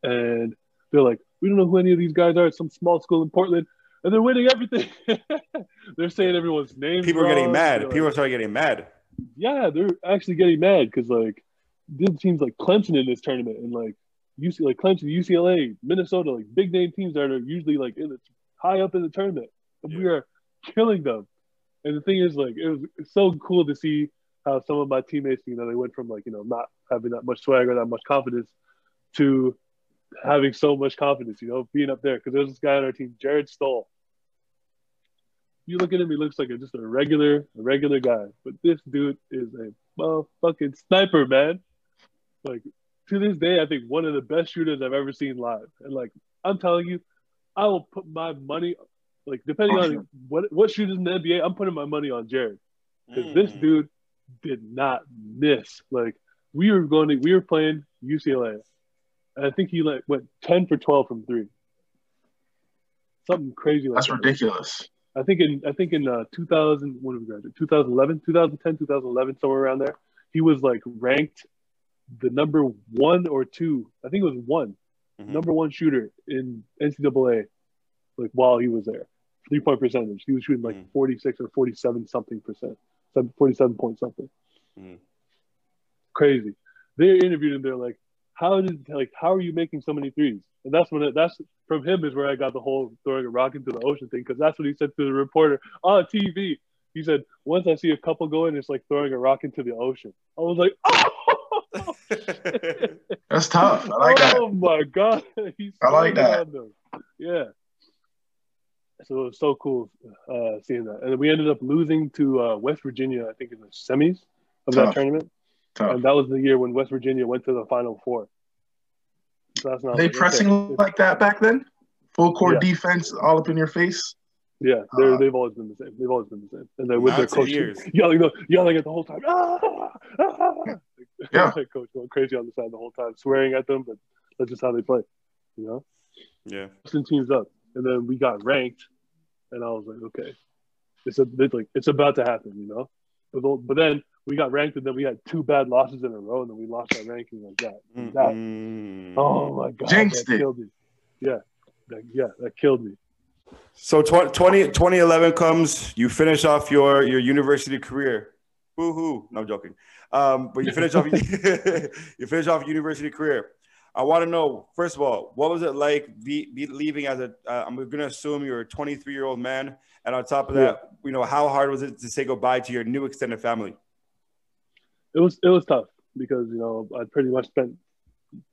C: And they're like, we don't know who any of these guys are. It's some small school in Portland, and they're winning everything. [LAUGHS] they're saying everyone's name.
A: People are getting mad.
C: They're like,
A: People are starting getting mad.
C: yeah, they're actually getting mad because like did teams like Clemson in this tournament and like UC like Clemson, UCLA, Minnesota, like big name teams that are usually like in the high up in the tournament. And we are killing them. And the thing is like it was so cool to see how some of my teammates, you know, they went from like, you know, not having that much swag or that much confidence to having so much confidence, you know, being up there. Because there's this guy on our team, Jared Stohl. You look at him, he looks like a, just a regular, a regular guy. But this dude is a motherfucking sniper, man. Like to this day, I think one of the best shooters I've ever seen live. And like I'm telling you, I will put my money, like depending on what what shooters in the NBA, I'm putting my money on Jared because this
A: Mm.
C: dude did not miss. Like we were going to, we were playing UCLA, and I think he like went ten for twelve from three. Something crazy like
B: That's
C: that.
B: ridiculous.
C: I think in I think in uh, 2000 when did we graduate? 2011, 2010, 2011, somewhere around there. He was like ranked the number one or two. I think it was one
A: Mhm.
C: number one shooter in NCAA. Like while he was there, three point percentage. He was shooting like
A: Mhm.
C: 46 or 47 something percent, 47 point something.
A: Mhm.
C: Crazy. They interviewed him. They're like, "How did like how are you making so many threes? And that's when it, that's from him is where I got the whole throwing a rock into the ocean thing because that's what he said to the reporter on TV. He said, "Once I see a couple going, it's like throwing a rock into the ocean." I was like, "Oh, [LAUGHS]
B: That's tough. I like that.
C: oh my god!" [LAUGHS] He's
B: I like that.
C: them. Yeah. So it was so cool uh, seeing that, and we ended up losing to uh, West Virginia. I think in the semis of that tournament,
B: Tough.
C: and that was the year when West Virginia went to the Final Four. So that's not
B: they
C: like,
B: pressing
C: okay.
B: like that back then? Full court
C: Yeah.
B: defense, all up in your face.
C: Yeah, they're,
B: Uh,
C: they've always been the same. They've always been the same, and then with their
A: Not
C: coach [LAUGHS] yelling, the, yelling at the whole time. Ah, ah.
B: Yeah. [LAUGHS]
C: Coach going crazy on the side the whole time, swearing at them, but that's just how they play. You know,
A: yeah.
C: Boston teams up, and then we got ranked, and I was like, okay, it's a it's like it's about to happen. You know, but, but then we got ranked, and then we had two bad losses in a row, and then we lost our ranking like that. That
A: Mm.
C: oh my god,
B: Jinxed
C: that
B: it.
C: killed me. Yeah, that, yeah, that killed me.
A: So tw- 20, 2011 comes, you finish off your, your university career. Boo hoo. No, I'm joking. Um, but you finish off [LAUGHS] you finish off your university career. I want to know, first of all, what was it like be, be leaving as a? Uh, I'm going to assume you're a 23 year old man, and on top of that, you know, how hard was it to say goodbye to your new extended family?
C: it was it was tough because you know I pretty much spent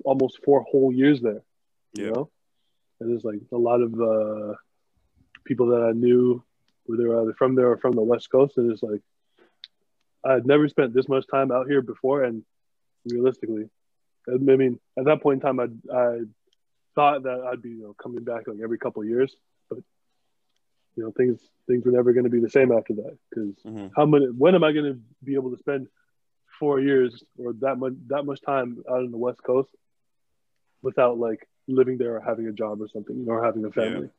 C: almost four whole years there. You know, and there's like a lot of uh, people that I knew, were either from there or from the West Coast, and it's like I had never spent this much time out here before, and realistically, I mean, at that point in time, I I thought that I'd be you know coming back like every couple of years, but you know things things were never going to be the same after that because
A: Mhm.
C: how many when am I going to be able to spend four years or that much that much time out on the West Coast without like living there or having a job or something, you know, or having a family.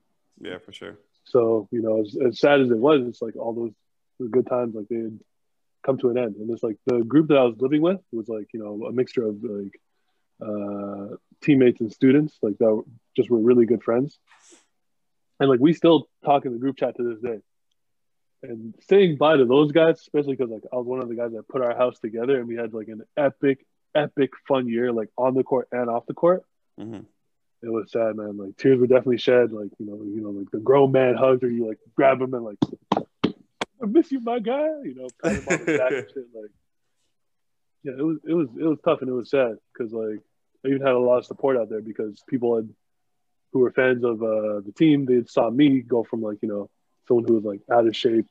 A: Yeah, for sure.
C: So you know, as, as sad as it was, it's like all those the good times like they had come to an end, and it's like the group that I was living with was like you know a mixture of like uh, teammates and students like that just were really good friends, and like we still talk in the group chat to this day. And saying bye to those guys, especially because like I was one of the guys that put our house together, and we had like an epic, epic fun year, like on the court and off the court
A: Mhm.
C: it was sad, man. Like tears were definitely shed. Like you know, you know, like the grown man hugs, or you like grab him and like, I miss you, my guy. You know, pat him on the back and [LAUGHS] shit. Like, yeah, it was it was it was tough and it was sad because like I even had a lot of support out there because people had who were fans of uh, the team. They saw me go from like you know someone who was like out of shape,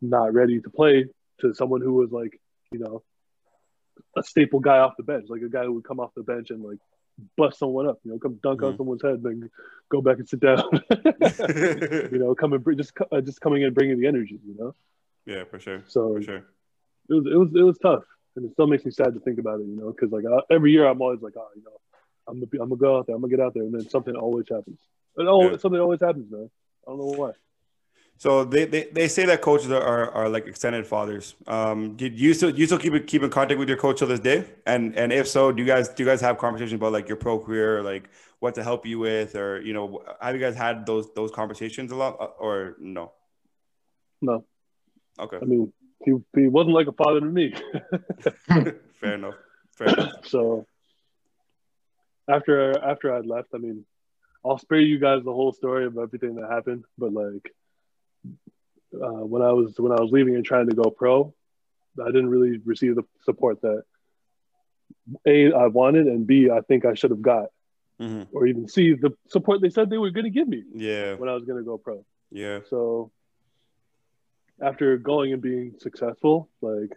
C: not ready to play, to someone who was like you know a staple guy off the bench, like a guy who would come off the bench and like bust someone up, you know, come dunk on
A: Mhm.
C: someone's head, then go back and sit down. [LAUGHS] [LAUGHS] you know, come and bring, just uh, just coming in, bringing the energy. You know,
A: Yeah, for sure.
C: So
A: For sure.
C: it was it was it was tough, and it still makes me sad to think about it. You know, because like uh, every year I'm always like, oh, you know, I'm gonna be, I'm gonna go out there, I'm gonna get out there, and then something always happens. And oh,
A: Yeah.
C: something always happens, man. I don't know why.
A: So they, they, they say that coaches are, are, are like extended fathers. Um, did you still you still keep keep in contact with your coach to this day? And and if so, do you guys do you guys have conversations about like your pro career, like what to help you with, or you know, have you guys had those those conversations a lot, uh, or no?
C: No,
A: Okay,
C: I mean, he he wasn't like a father to me. [LAUGHS]
A: fair enough. Fair enough.
C: so after after I'd left, I mean, I'll spare you guys the whole story of everything that happened. But like uh, when I was when I was leaving and trying to go pro, I didn't really receive the support that a I wanted and b I think I should have got,
A: hmm
C: or even c the support they said they were going to give me
A: Yeah,
C: when I was going to go pro.
A: yeah,
C: So after going and being successful, like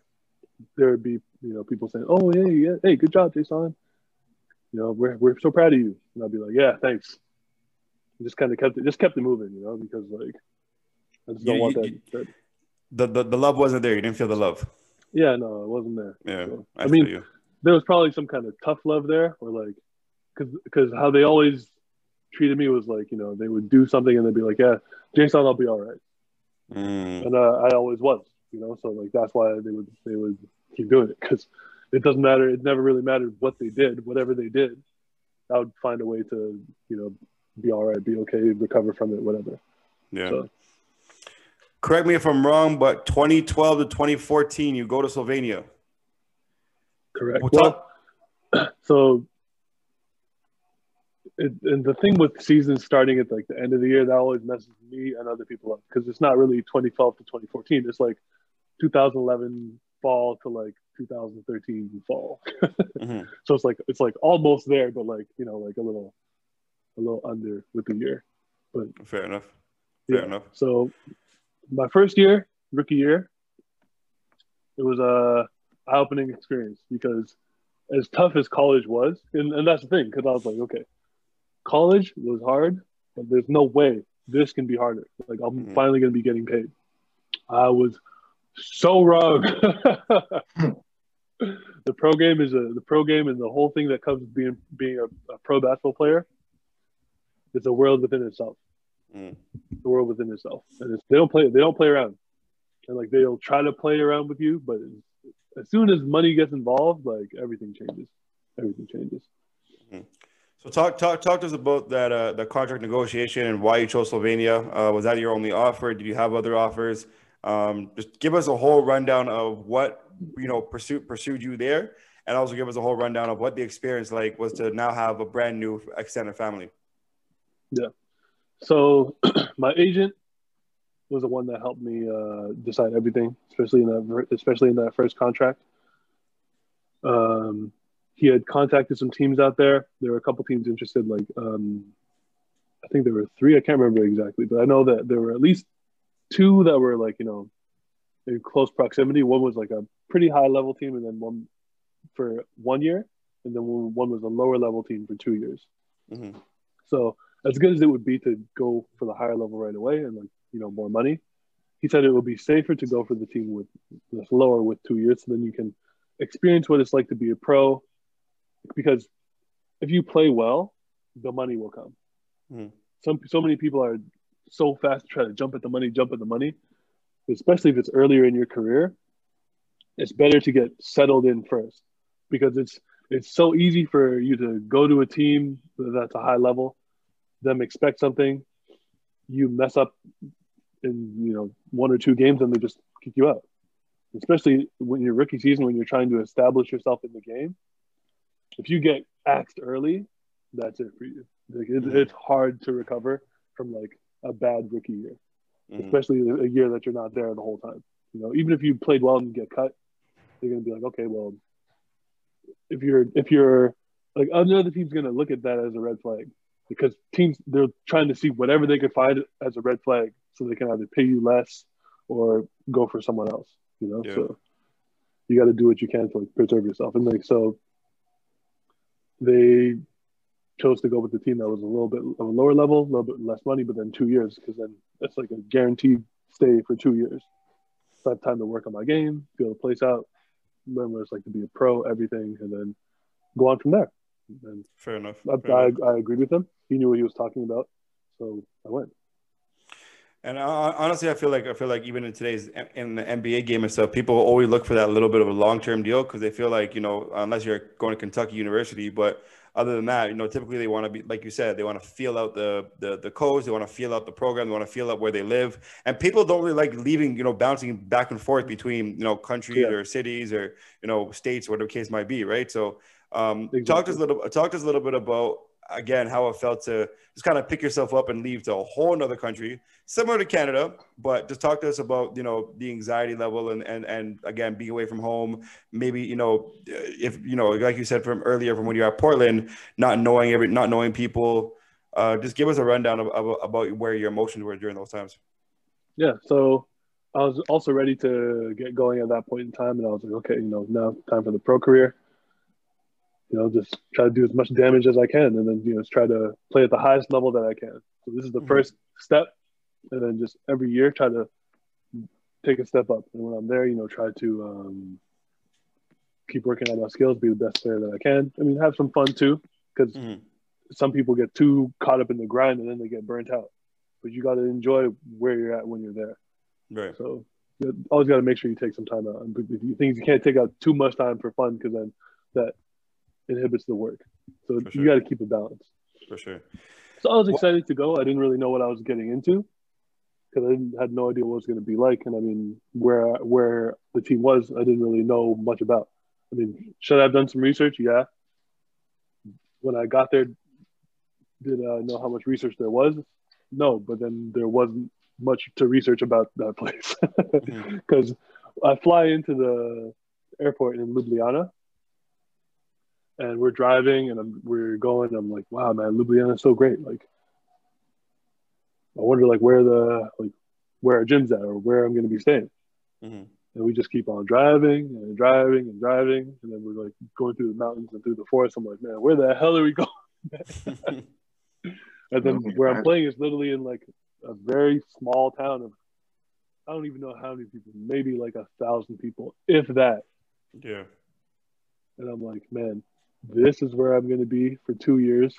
C: there would be, you know, people saying, "Oh, hey, yeah, hey, good job, Jason. You know, we're we're so proud of you." And I'd be like, "Yeah, thanks." And just kind of kept it, just kept it moving, you know, because like I just don't
A: You-
C: want
A: you-
C: that.
A: you-
C: that-
A: the, the the love wasn't there. You didn't feel the love.
C: yeah, no, it wasn't there.
A: Yeah,
C: So,
A: I,
C: I mean, there was probably some kind of tough love there, or like, because because how they always treated me was like, you know, they would do something and they'd be like, "Yeah, Jason, I'll be all right."
A: Mm,
C: and uh, I always was, you know. So like that's why they would they would keep doing it because it doesn't matter. It never really mattered what they did, whatever they did. I would find a way to you know be all right, be okay, recover from it, whatever.
A: yeah.
C: So
A: Correct me if I'm wrong, but 2012 to 2014, you go to Slovenia.
C: correct.
A: Well,
C: Well, [CLEARS THROAT] so. It, and the thing with seasons starting at like the end of the year, that always messes me and other people up because it's not really 2012 to 2014. It's like 2011 fall to like 2013 fall.
A: Mhm. [LAUGHS]
C: So it's like it's like almost there, but like you know, like a little, a little under with the year.
A: But fair enough. Fair
C: Yeah.
A: enough.
C: So my first year, rookie year, it was a eye-opening experience because as tough as college was, and, and that's the thing, because I was like, okay, college was hard, but there's no way this can be harder. Like I'm
A: Mhm.
C: finally gonna be getting paid. I was so wrong. [LAUGHS] the pro game is a the pro game and the whole thing that comes with being being a, a pro basketball player is a world within itself
A: Mm.
C: the world within itself, and it's, they don't play. They don't play around, and like they'll try to play around with you, but as soon as money gets involved, like everything changes. Everything changes.
A: So talk talk talk to us about that uh, the contract negotiation and why you chose Slovenia. Uh, was that your only offer? Did you have other offers? Um, just give us a whole rundown of what you know pursued pursued you there, and also give us a whole rundown of what the experience like was to now have a brand new extended family. Yeah.
C: So [CLEARS THROAT] my agent was the one that helped me uh, decide everything, especially in that especially in that first contract. Um, he had contacted some teams out there. There were a couple teams interested. Like um, I think there were three. I can't remember exactly, but I know that there were at least two that were like you know in close proximity. One was like a pretty high level team, and then one for one year, and then one was a lower level team for two years.
A: Mhm.
C: So as good as it would be to go for the higher level right away and like you know more money, he said it would be safer to go for the team with that's lower with two years, so then you can experience what it's like to be a pro. Because if you play well, the money will come.
A: Mhm.
C: Some so many people are so fast to try to jump at the money, jump at the money, especially if it's earlier in your career. It's better to get settled in first because it's it's so easy for you to go to a team that's a high level, them expect something, you mess up in you know one or two games and they just kick you out. Especially when you're rookie season when you're trying to establish yourself in the game. If you get axed early, that's it for you. Like it,
A: Mhm.
C: it's hard to recover from like a bad rookie year,
A: Mhm.
C: especially a year that you're not there the whole time. You know, even if you played well and get cut, they're gonna be like, okay, well, if you're if you're like another team's gonna look at that as a red flag because teams they're trying to see whatever they could find as a red flag so they can either pay you less or go for someone else. You know,
A: Yeah.
C: so you got to do what you can to like preserve yourself. And like so, they chose to go with the team that was a little bit of a lower level, a little bit less money, but then two years because then it's like a guaranteed stay for two years. So I have time to work on my game, feel the place out, learn what it's like to be a pro, everything, and then go on from there. And
A: Fair enough.
C: I,
A: Fair
C: I,
A: enough.
C: I agreed with him. He knew what he was talking about, so I went.
A: And uh, honestly, I feel like I feel like even in today's in the NBA game and stuff, people always look for that little bit of a long term deal because they feel like you know unless you're going to Kentucky University, but other than that, you know, typically they want to be like you said, they want to feel out the the the codes, they want to feel out the program, they want to feel out where they live, and people don't really like leaving, you know, bouncing back and forth between you know countries
C: Yeah.
A: or cities or you know states, whatever the case might be, right? So, um, talk to us a little talk to us a little bit about again how it felt to just kind of pick yourself up and leave to a whole another country similar to canada but just talk to us about you know the anxiety level and and and again being away from home maybe you know if you know like you said from earlier from when you're at portland not knowing every not knowing people uh just give us a rundown of, of, about where your emotions were during those times
C: Yeah, so I was also ready to get going at that point in time, and I was like, okay, you know, now time for the pro career. You know, just try to do as much damage as I can, and then you know, just try to play at the highest level that I can. So this is the
A: Mhm.
C: first step, and then just every year try to take a step up. And when I'm there, you know, try to um, keep working on my skills, be the best player that I can. I mean, have some fun too, because
A: Mhm.
C: some people get too caught up in the grind and then they get burnt out. But you got to enjoy where you're at when you're there.
A: right
C: So you always got to make sure you take some time out. And think you can't take out too much time for fun because then that inhibits the work. So
A: sure.
C: you got to keep a balance.
A: for sure
C: So I was excited to go. I didn't really know what I was getting into because I didn't, had no idea what it was going to be like. And I mean, where where the team was, I didn't really know much about. I mean, should I have done some research? Yeah. When I got there, did I know how much research there was? No, but then there wasn't much to research about that [LAUGHS] place
A: hmm.
C: because I fly into the airport in Ljubljana and we're driving and I'm, we're going. I'm like, wow, man, Ljubljana is so great. Like, I wonder like where the like where our gym's at or where I'm going to be staying.
A: Mhm.
C: And we just keep on driving and driving and driving, and then we're like going through the mountains and through the forest. I'm like, man, where the hell are we going? [LAUGHS] And then
B: Okay,
C: where I'm playing is literally in like a very small town of I don't even know how many people, maybe like a thousand people, if that.
A: yeah
C: And I'm like, man, this is where I'm going to be for two years.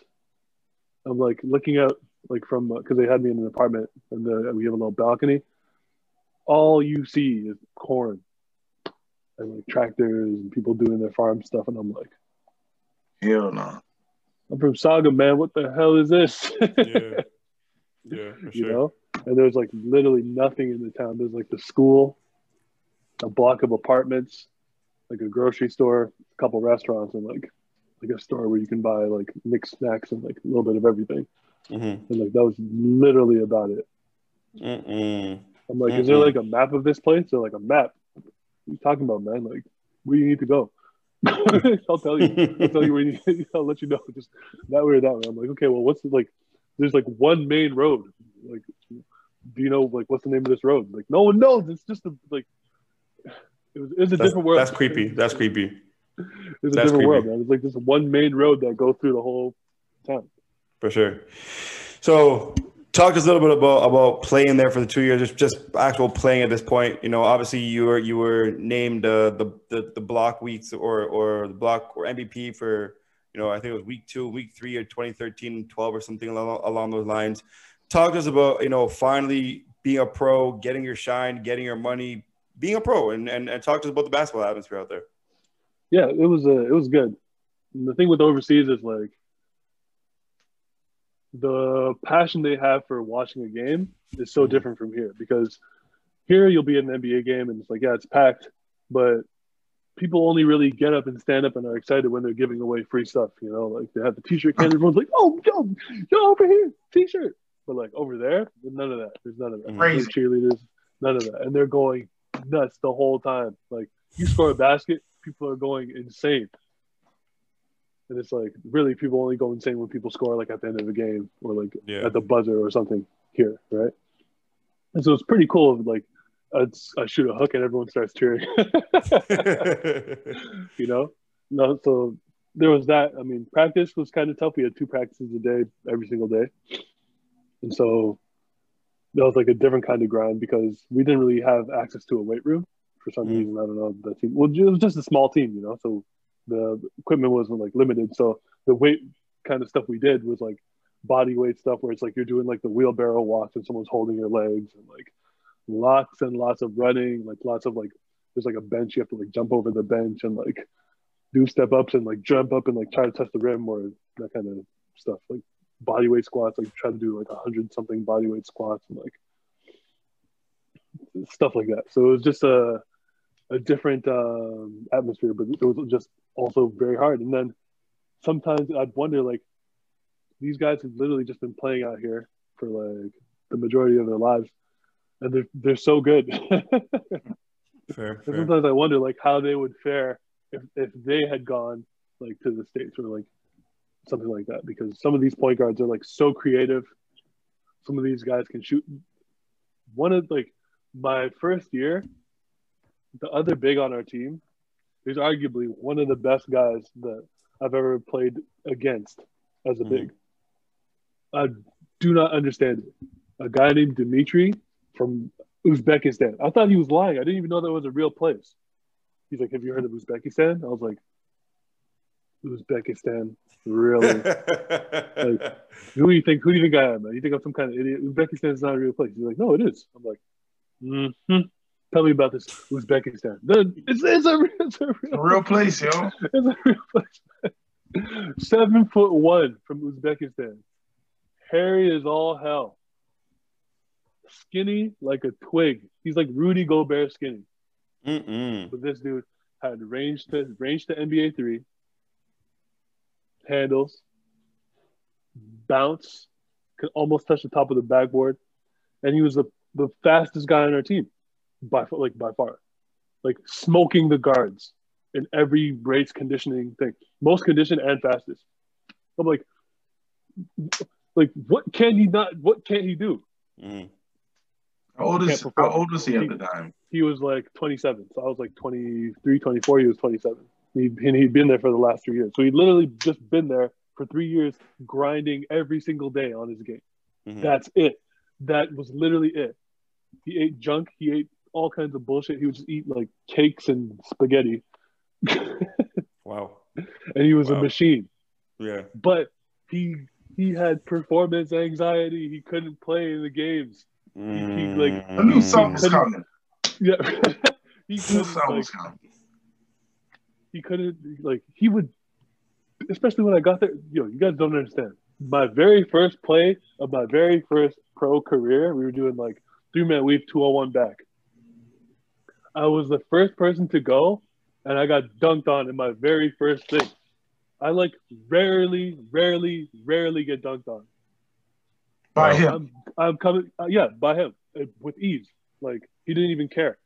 C: I'm like looking out, like from uh, because they had me in an apartment and the, we have a little balcony. All you see is corn and like tractors and people doing their farm stuff, and I'm like,
B: Hell no.
C: I'm from Sauga, man. What the hell is this?
A: yeah [LAUGHS] yeah for
C: you
A: sure
C: know and there's like literally nothing in the town there's like the school a block of apartments like a grocery store a couple restaurants and like like a store where you can buy like mixed snacks and like a little bit of everything.
A: Mhm.
C: and like that was literally about it.
A: Mm-mm.
C: i'm like is there like a map of this place or like a map? What are you talking about man? Like where you need to go? [LAUGHS] I'll tell you. I'll tell you where you need i'll let you know. Just that way or that way. I'm like okay well what's the, like there's like one main road. Like do you know like what's the name of this road? Like no one knows. It's just a, like it was, it was a
A: That's,
C: different world.
A: that's creepy. That's creepy.
C: It was a different world
A: creepy.
C: man. it was like this one main road that goes through the whole town
A: For sure. So talk to us a little bit about about playing there for the two years, just just actual playing at this point. You know, obviously you were you were named uh, the, the the block weeks or or the block or MVP for you know I think it was week two, week three or 2013, 12 or something along, along those lines. Talk to us about you know finally being a pro, getting your shine, getting your money, being a pro, and and, and talk to us about the basketball atmosphere out there.
C: Yeah it was uh, it was good. And the thing with overseas is like the passion they have for watching a game is so different from here because here you'll be at an NBA game and it's like yeah it's packed but people only really get up and stand up and are excited when they're giving away free stuff you know? Like they have the t-shirt can everyone's like oh yo yo over here t-shirt. But like over there none of that. There's none of that.
A: Crazy.
C: There's cheerleaders none of that. And they're going nuts the whole time. Like you score a basket people are going insane and it's like really people only go insane when people score like at the end of the game or like
A: Yeah.
C: at the buzzer or something here, right? And so it's pretty cool. If, like I shoot a hook and everyone starts cheering, [LAUGHS] [LAUGHS] you know. No, so there was that. I mean, practice was kind of tough. We had two practices a day, every single day, and so that was like a different kind of grind because we didn't really have access to a weight room for some
A: Mm.
C: reason. I don't know the team. Well, it was just a small team, you know, so the equipment wasn't like limited. So the weight kind of stuff we did was like body weight stuff where it's like you're doing like the wheelbarrow walks and someone's holding your legs and like lots and lots of running, like lots of like there's like a bench you have to like jump over the bench and like do step ups and like jump up and like try to touch the rim or that kind of stuff. Like body weight squats, like try to do like a hundred something body weight squats and like stuff like that. So it was just a a different um, atmosphere, but it was just also very hard. And then sometimes I'd wonder like these guys have literally just been playing out here for like the majority of their lives, and they're they're so good. [LAUGHS]
A: Fair, fair.
C: sometimes I wonder like how they would fare if, if they had gone like to the states or like something like that because some of these point guards are like so creative. Some of these guys can shoot. One of like my first year, the other big on our team is arguably one of the best guys that I've ever played against as a
A: Mhm.
C: big. I do not understand it. A guy named Dimitri from Uzbekistan. I thought he was lying. I didn't even know that was a real place. He's like, Have you heard of Uzbekistan? I was like, Uzbekistan? Really? [LAUGHS] who do you think? Who do you think I am, man? You think I'm some kind of idiot? Uzbekistan is not a real place. He's like, No, it is. I'm like, hmm Tell me about this Uzbekistan. The- It's, it's, a, it's a real
B: A real place, yo. [LAUGHS]
C: it's a real place. Seven foot one from Uzbekistan. Harry is all hell. Skinny like a twig. He's like Rudy Gobert skinny.
A: Mm-mm.
C: But this dude had range to range to NBA three, handles, bounce, could almost touch the top of the backboard, and he was the, the fastest guy on our team, by like by far, like smoking the guards in every race conditioning thing, most conditioned and fastest. I'm like, like what can he not? What can't he do?
A: Mm.
B: How old is how old was he at the time?
C: he was like 27. So I was like 23, 24. He was 27. He, and he'd been there for the last three years. So he'd literally just been there for three years, grinding every single day on his game.
A: Mhm.
C: That's it. That was literally it. He ate junk. He ate all kinds of bullshit. He would just eat like cakes and spaghetti. [LAUGHS]
A: Wow.
C: And he was
A: Wow.
C: a machine.
A: Yeah.
C: But he he had performance anxiety. He couldn't play in the games.
A: Mm.
C: like-
B: I knew something was
C: Couldn't-
B: coming. [LAUGHS]
C: Yeah. [LAUGHS] he
B: I knew
C: couldn't like,
B: coming.
C: he couldn't like he would especially when I got there, yo, you guys don't understand. My very first play of my very first pro career, we were doing like three man weave 201 back. I was the first person to go and I got dunked on in my very first thing. I like rarely, rarely, rarely get dunked on.
B: By
A: Wow.
B: him.
C: I'm, I'm coming, uh, yeah, by him uh, with ease. Like he didn't even care.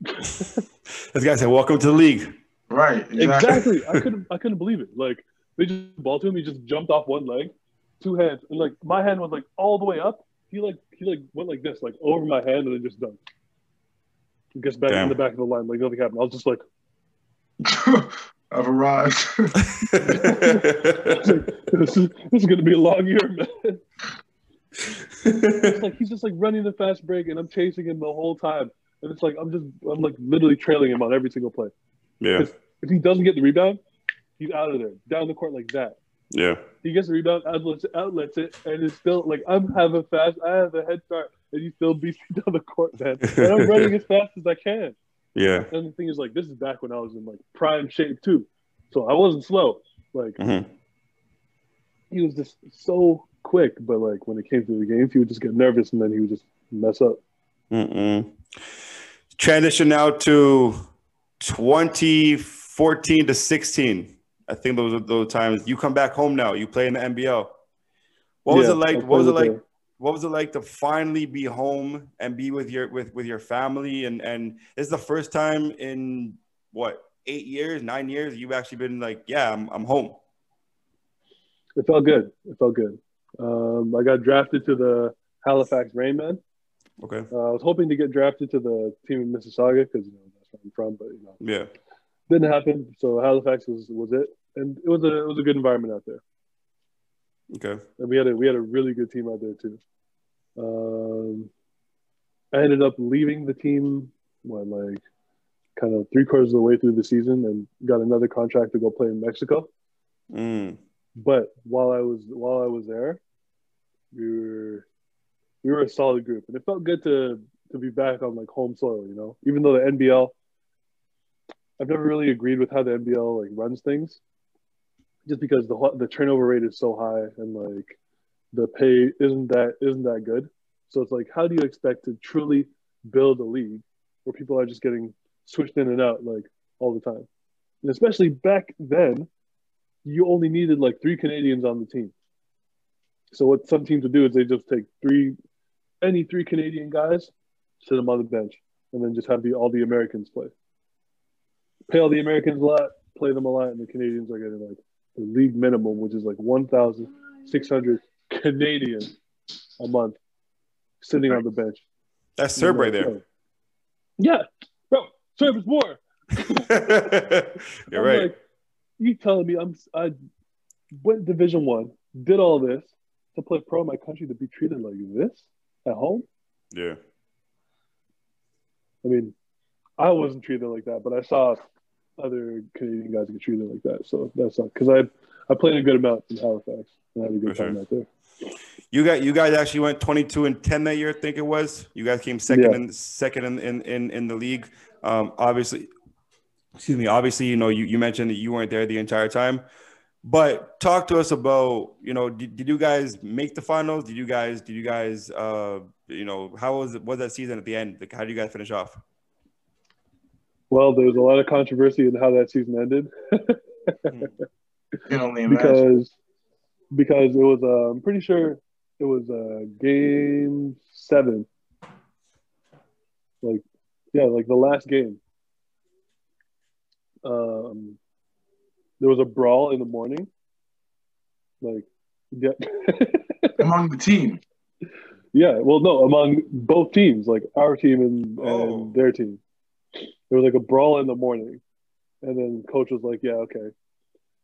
A: This guy said, "Welcome to the league."
B: Right. Exactly.
C: Exactly. I couldn't I couldn't believe it. Like they just ball to him, he just jumped off one leg, two hands, and like my hand was like all the way up. He like he like went like this, like over my hand, and then just dunked. He gets back
A: Damn.
C: in the back of the line, like nothing happened. I was just like, [LAUGHS]
B: I've arrived. [LAUGHS]
C: this is, this is gonna be a long year, man. It's like he's just like running the fast break, and I'm chasing him the whole time, and it's like I'm just I'm like literally trailing him on every single play.
A: yeah.
C: If he doesn't get the rebound, he's out of there, down the court like that.
A: Yeah.
C: He gets the rebound, outlets it, outlets it, and it's still like I'm having fast. I have a head start, and you still beats me [LAUGHS] down the court, man. And I'm running as fast as I can. [LAUGHS]
A: Yeah.
C: And the thing is, like, this is back when I was in like prime shape too, so I wasn't slow. Like
A: Mhm.
C: he was just so quick, but like when it came to the games, he would just get nervous, and then he would just mess up.
A: Mm-mm. Transition now to 2014 to 16. I think those are those times. You come back home now. You play in the NBL. What was it like? What was it like? What was it like to finally be home and be with your with with your family? And and this is the first time in what eight years, nine years you've actually been like, yeah, I'm I'm home.
C: It felt good. It felt good. Um, I got drafted to the Halifax Rainmen.
A: Okay.
C: Uh, I was hoping to get drafted to the team in Mississauga because you know that's where I'm from, but you know
A: Yeah.
C: didn't happen. So Halifax was was it, and it was a it was a good environment out there,
A: Okay.
C: and we had a we had a really good team out there too. Um, I ended up leaving the team when like kind of three quarters of the way through the season and got another contract to go play in Mexico.
A: Mm.
C: But while I was while I was there, we were we were a solid group, and it felt good to to be back on like home soil. You know, even though the NBL, I've never really agreed with how the NBL like runs things, just because the the turnover rate is so high and like the pay isn't that isn't that good. So it's like, how do you expect to truly build a league where people are just getting switched in and out like all the time? And especially back then, you only needed like three Canadians on the team. So what some teams would do is they just take three, any three Canadian guys, sit them on the bench, and then just have the all the Americans play. Pay all the Americans a lot, play them a lot, and the Canadians are getting like the league minimum, which is like one thousand six hundred Canadian a month, sitting on the bench.
A: That's Serb right there.
C: Yeah, bro, Serb is more.
A: You're
C: I'm
A: right.
C: Like, you telling me I'm I went Division One, did all this to play pro in my country to be treated like this at home?
A: yeah.
C: I mean, I wasn't treated like that, but I saw other Canadian guys get treated like that. So that's not because I I played a good amount in Halifax and had a good
A: For
C: time
A: sure.
C: out there.
A: You got you guys actually went 22 and 10 that year, I think it was. You guys came second
C: Yeah.
A: in second in, in in in the league. Um, obviously, excuse me. Obviously, you know you, you mentioned that you weren't there the entire time, but talk to us about you know did, did you guys make the finals? Did you guys did you guys uh you know how was it was that season at the end? Like how did you guys finish off?
C: Well, there was a lot of controversy in how that season ended
B: Can only imagine.
C: because because it was uh, I'm pretty sure it was uh, game seven. Like yeah, like the last game. Um, there was a brawl in the morning. Like yeah. [LAUGHS]
B: Among the team.
C: Yeah, well, no, among both teams, like our team and,
A: Oh.
C: and their team, there was like a brawl in the morning, and then coach was like, "Yeah, okay,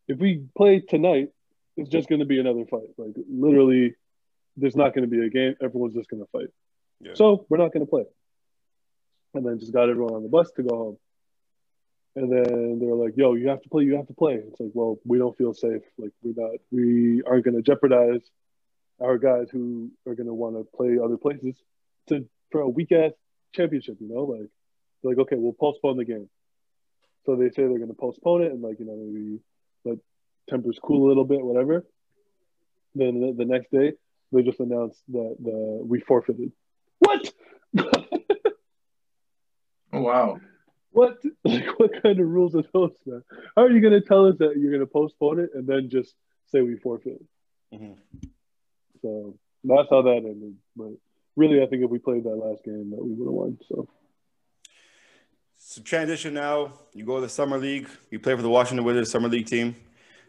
C: if we play tonight, it's just going to be another fight. Like literally, there's not going to be a game. Everyone's just going to fight.
A: Yeah.
C: So we're not going to play." And then just got everyone on the bus to go home. And then they were like, "Yo, you have to play. You have to play." It's like, well, we don't feel safe. Like we're not. We aren't going to jeopardize our guys who are going to want to play other places to for a weak ass championship. You know, like they're like, okay, we'll postpone the game. So they say they're going to postpone it and like you know maybe let tempers cool a little bit, whatever. Then the, the next day they just announced that the we forfeited. What?
B: Oh, wow.
C: What? Like, what kind of rules are those, man? How are you going to tell us that you're going to postpone it and then just say we forfeit?
A: Mhm.
C: So that's how that ended. But really, I think if we played that last game, that we would have won. So
A: So transition now. You go to the summer league. You play for the Washington Wizards summer league team.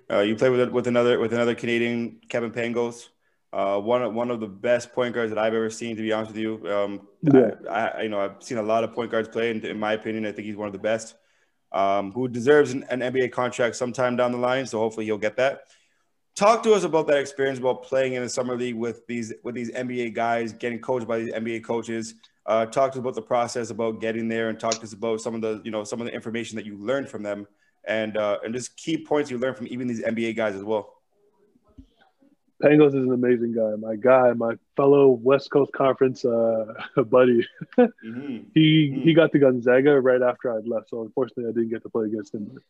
A: Uh, you play with with another with another Canadian, Kevin Pangos. Uh, one of one of the best point guards that I've ever seen. To be honest with you, um,
C: Yeah.
A: I, I you know I've seen a lot of point guards play, and in my opinion, I think he's one of the best. Um, who deserves an, an NBA contract sometime down the line. So hopefully he'll get that. Talk to us about that experience about playing in the summer league with these with these NBA guys, getting coached by these NBA coaches. Uh, talk to us about the process about getting there, and talk to us about some of the you know some of the information that you learned from them, and uh, and just key points you learned from even these NBA guys as well.
C: Pangos is an amazing guy. My guy, my fellow West Coast Conference uh, [LAUGHS] buddy.
A: Mm-hmm.
C: He
A: Hmm.
C: he got to Gonzaga right after I'd left. So unfortunately, I didn't get to play against him. But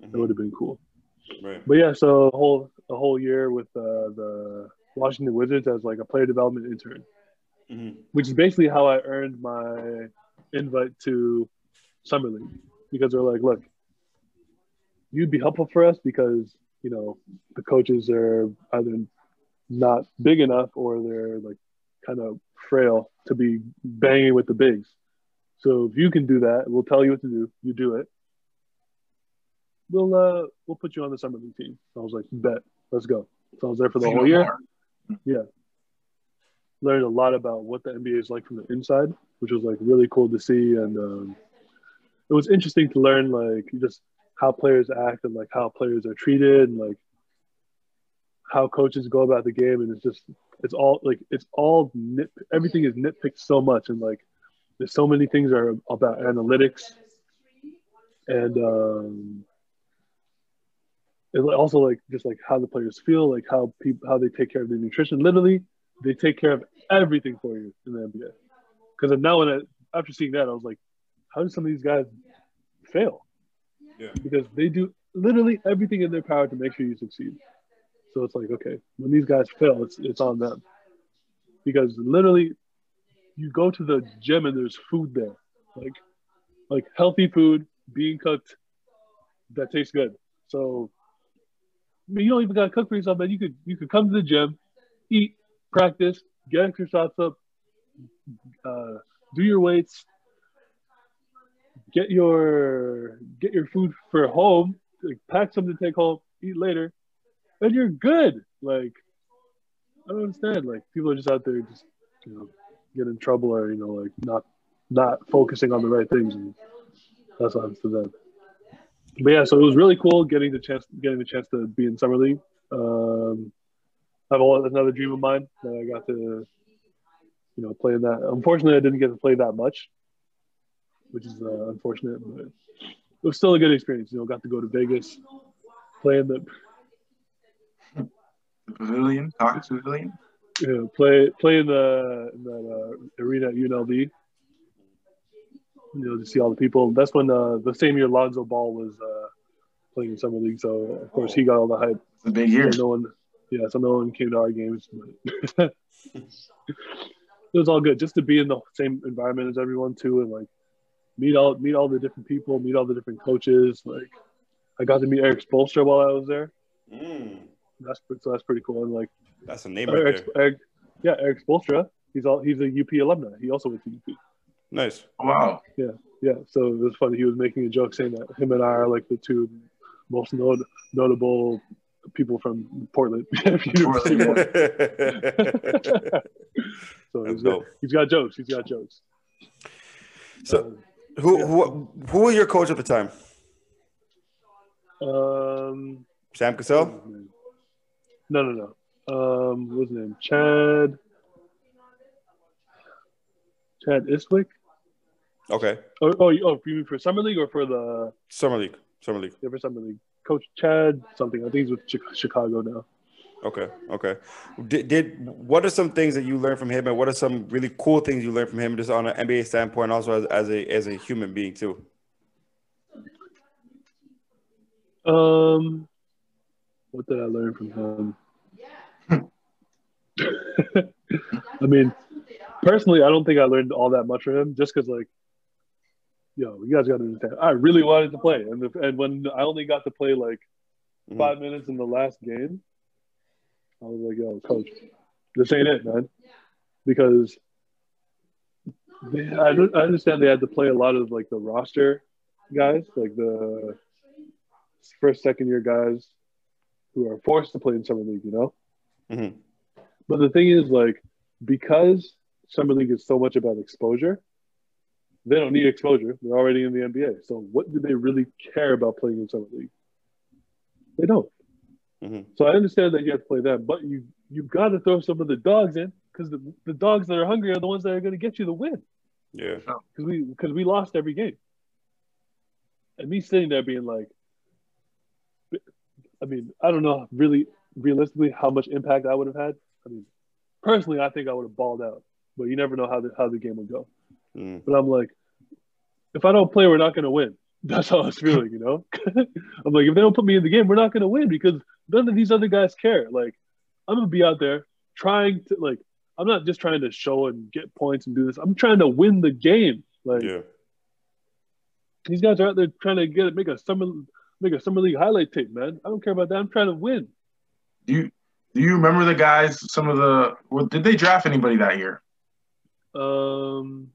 A: Mm-hmm.
C: It would have been cool.
A: Right.
C: But yeah, so a whole a whole year with uh, the Washington Wizards as like a player development intern,
A: Mm-hmm.
C: which is basically how I earned my invite to summer league because they're like, look, you'd be helpful for us because you know the coaches are either not big enough or they're like kind of frail to be banging with the bigs. So if you can do that, we'll tell you what to do. You do it. We'll uh we'll put you on the summer league team. I was like, bet, let's go. So I was there for the whole year.
B: more.
C: Learned a lot about what the NBA is like from the inside, which was like really cool to see, and um, it was interesting to learn like just how players act and like how players are treated, and like how coaches go about the game, and it's just it's all like it's all nit, everything is nitpicked so much, and like there's so many things are about analytics, and um, and also like just like how the players feel, like how people how they take care of their nutrition. Literally, they take care of everything for you in the NBA. Because now when I, after seeing that, I was like, how do some of these guys fail?
A: Yeah.
C: Because they do literally everything in their power to make sure you succeed. So it's like, okay, when these guys fail, it's it's on them. Because literally, you go to the gym and there's food there, like like healthy food being cooked that tastes good. So I mean, you don't even gotta cook for yourself, man. You could you could come to the gym, eat, practice, get extra shots up, uh, do your weights, get your get your food for home, like, pack something to take home, eat later, and you're good. Like I don't understand. Like people are just out there just you know get in trouble or you know like not not focusing on the right things, and that's what happens to them. But yeah, so it was really cool getting the chance getting the chance to be in summer league. Um, another dream of mine that I got to you know play in that. Unfortunately, I didn't get to play that much, which is uh, unfortunate, but it was still a good experience. You know, got to go to Vegas, play in the
B: pavilion, Cox Pavilion.
C: you know, play play in the in that uh, arena at UNLV. You know, to see all the people. That's when uh, the same year Lonzo Ball was uh, playing in summer league, so of course he got all the hype.
B: It's a big year.
C: No one, yeah, so no one came to our games. But [LAUGHS] it was all good just to be in the same environment as everyone too, and like meet all meet all the different people, meet all the different coaches. Like I got to meet Eric Spoelstra while I was there.
A: Mm,
C: That's so that's pretty cool. And like
A: that's a name right
C: Eric,
A: there.
C: Eric, yeah, Eric Spoelstra. He's all he's a UP alumni. He also went to UP.
A: Nice.
B: Wow.
C: Yeah, yeah, so it was funny. He was making a joke saying that him and I are like the two most not- notable people from Portland. [LAUGHS] Portland. [LAUGHS] so he's got, he's got jokes. He's got jokes.
A: So, who, who who was your coach at the time?
C: Um,
A: Sam Cassell.
C: no, no, no. Um, what was his name? Chad. Chad Istwick.
A: Okay.
C: Oh, oh, you- oh, you mean for summer league or for the
A: Summer league. Summer league.
C: yeah, for summer league? Coach Chad something. I think he's with Chicago now.
A: Okay. Okay. Did, did what are some things that you learned from him, and what are some really cool things you learned from him, just on an NBA standpoint, also as, as a as a human being too?
C: Um, what did I learn from him? [LAUGHS] I mean, personally, I don't think I learned all that much from him, just because, like, yo, you guys got to understand, I really wanted to play, and the, and when I only got to play like
A: Mhm.
C: five minutes in the last game, I was like, yo, coach, this ain't it, man, because they, I, I understand they had to play a lot of like the roster guys, like the first, second year guys who are forced to play in summer league, you know.
A: Mhm.
C: But the thing is, like, because summer league is so much about exposure, they don't need exposure. They're already in the NBA. So what do they really care about playing in summer league? They don't.
A: Mhm.
C: So I understand that you have to play them, but you you got to throw some of the dogs in because the, the dogs that are hungry are the ones that are going to get you the win
A: Yeah.
C: because we because we lost every game. And me sitting there being like, I mean, I don't know really realistically how much impact I would have had. I mean, personally, I think I would have balled out, but you never know how the how the game would go.
A: Mm.
C: But I'm like, if I don't play, we're not going to win. [LAUGHS] That's how I was feeling, you know. [LAUGHS] I'm like, if they don't put me in the game, we're not going to win because none of these other guys care. Like, I'm gonna be out there trying to like. I'm not just trying to show and get points and do this. I'm trying to win the game. Like
A: Yeah.
C: these guys are out there trying to get it make a summer make a summer league highlight tape, man. I don't care about that. I'm trying to win.
B: Do you do you remember the guys? Some of the well, did they draft anybody that year?
C: Um,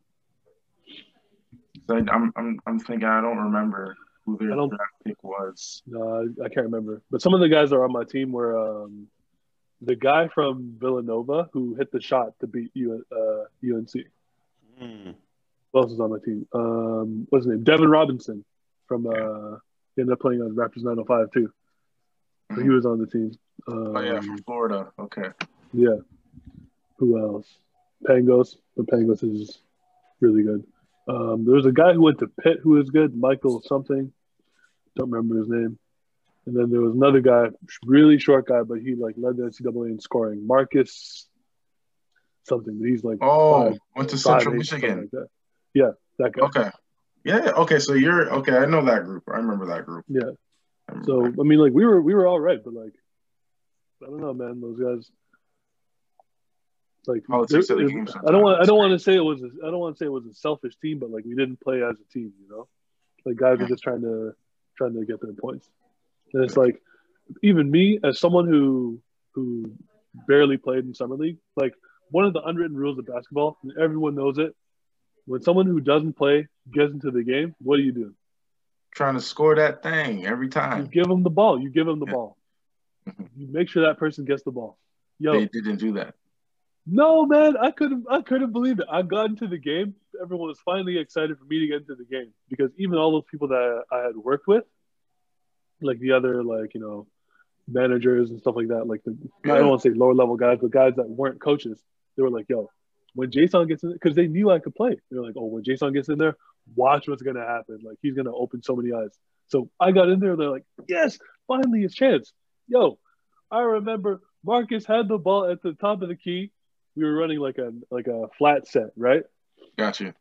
B: I- I'm I'm I'm thinking I don't remember who their
C: I don't-
B: draft pick was.
C: no, I, I can't remember. But some of the guys that are on my team were um, the guy from Villanova who hit the shot to beat U, uh, UNC.
A: Mm.
C: Who else is on my team? Um, what's his name? Devin Robinson from uh, he ended up playing on Raptors 905 too. But he was on the team. Um,
B: Oh yeah, from Florida. Okay.
C: yeah. Who else? Pangos. But Pangos is really good. Um, there was a guy who went to Pitt who was good, Michael something. Don't remember his name. And then there was another guy, really short guy, but he like led the NCAA in scoring. Marcus something. He's like
B: Oh,
C: five-
B: went to
C: five,
B: Central
C: eight,
B: Michigan.
C: like that. Yeah, that guy.
B: Okay. Yeah. Okay. So you're okay. I know that group. I remember that group.
C: Yeah.
B: I
C: So
B: that.
C: I mean, like we were we were all right, but like I don't know, man. Those guys, like
B: Politics
C: there-
B: of the
C: it-
B: game
C: I don't want I don't want to say it was a, I don't want to say it was a selfish team, but like we didn't play as a team, you know. Like guys
B: Yeah.
C: are just trying to trying to get their points, and it's like even me as someone who who barely played in summer league, like one of the unwritten rules of basketball, and everyone knows it. When someone who doesn't play gets into the game, what do you do?
B: trying to score that thing every time.
C: You give them the ball. You give them the
B: Yeah.
C: ball.
B: Mhm.
C: You make sure that person gets the ball. Yo,
B: They didn't do that.
C: No man, I couldn't. I couldn't believe it. I got into the game. Everyone was finally excited for me to get into the game because even all those people that I had worked with, like the other like you know managers and stuff like that, like the I don't want to say lower level guys, but guys that weren't coaches, they were like, "Yo, when Jason gets in, because they knew I could play. They're like, oh, when Jason gets in there, watch what's gonna happen. Like he's gonna open so many eyes. So I got in there. They're like, yes, finally his chance. Yo, I remember Marcus had the ball at the top of the key. We were running like a like a flat set, right?
B: Gotcha.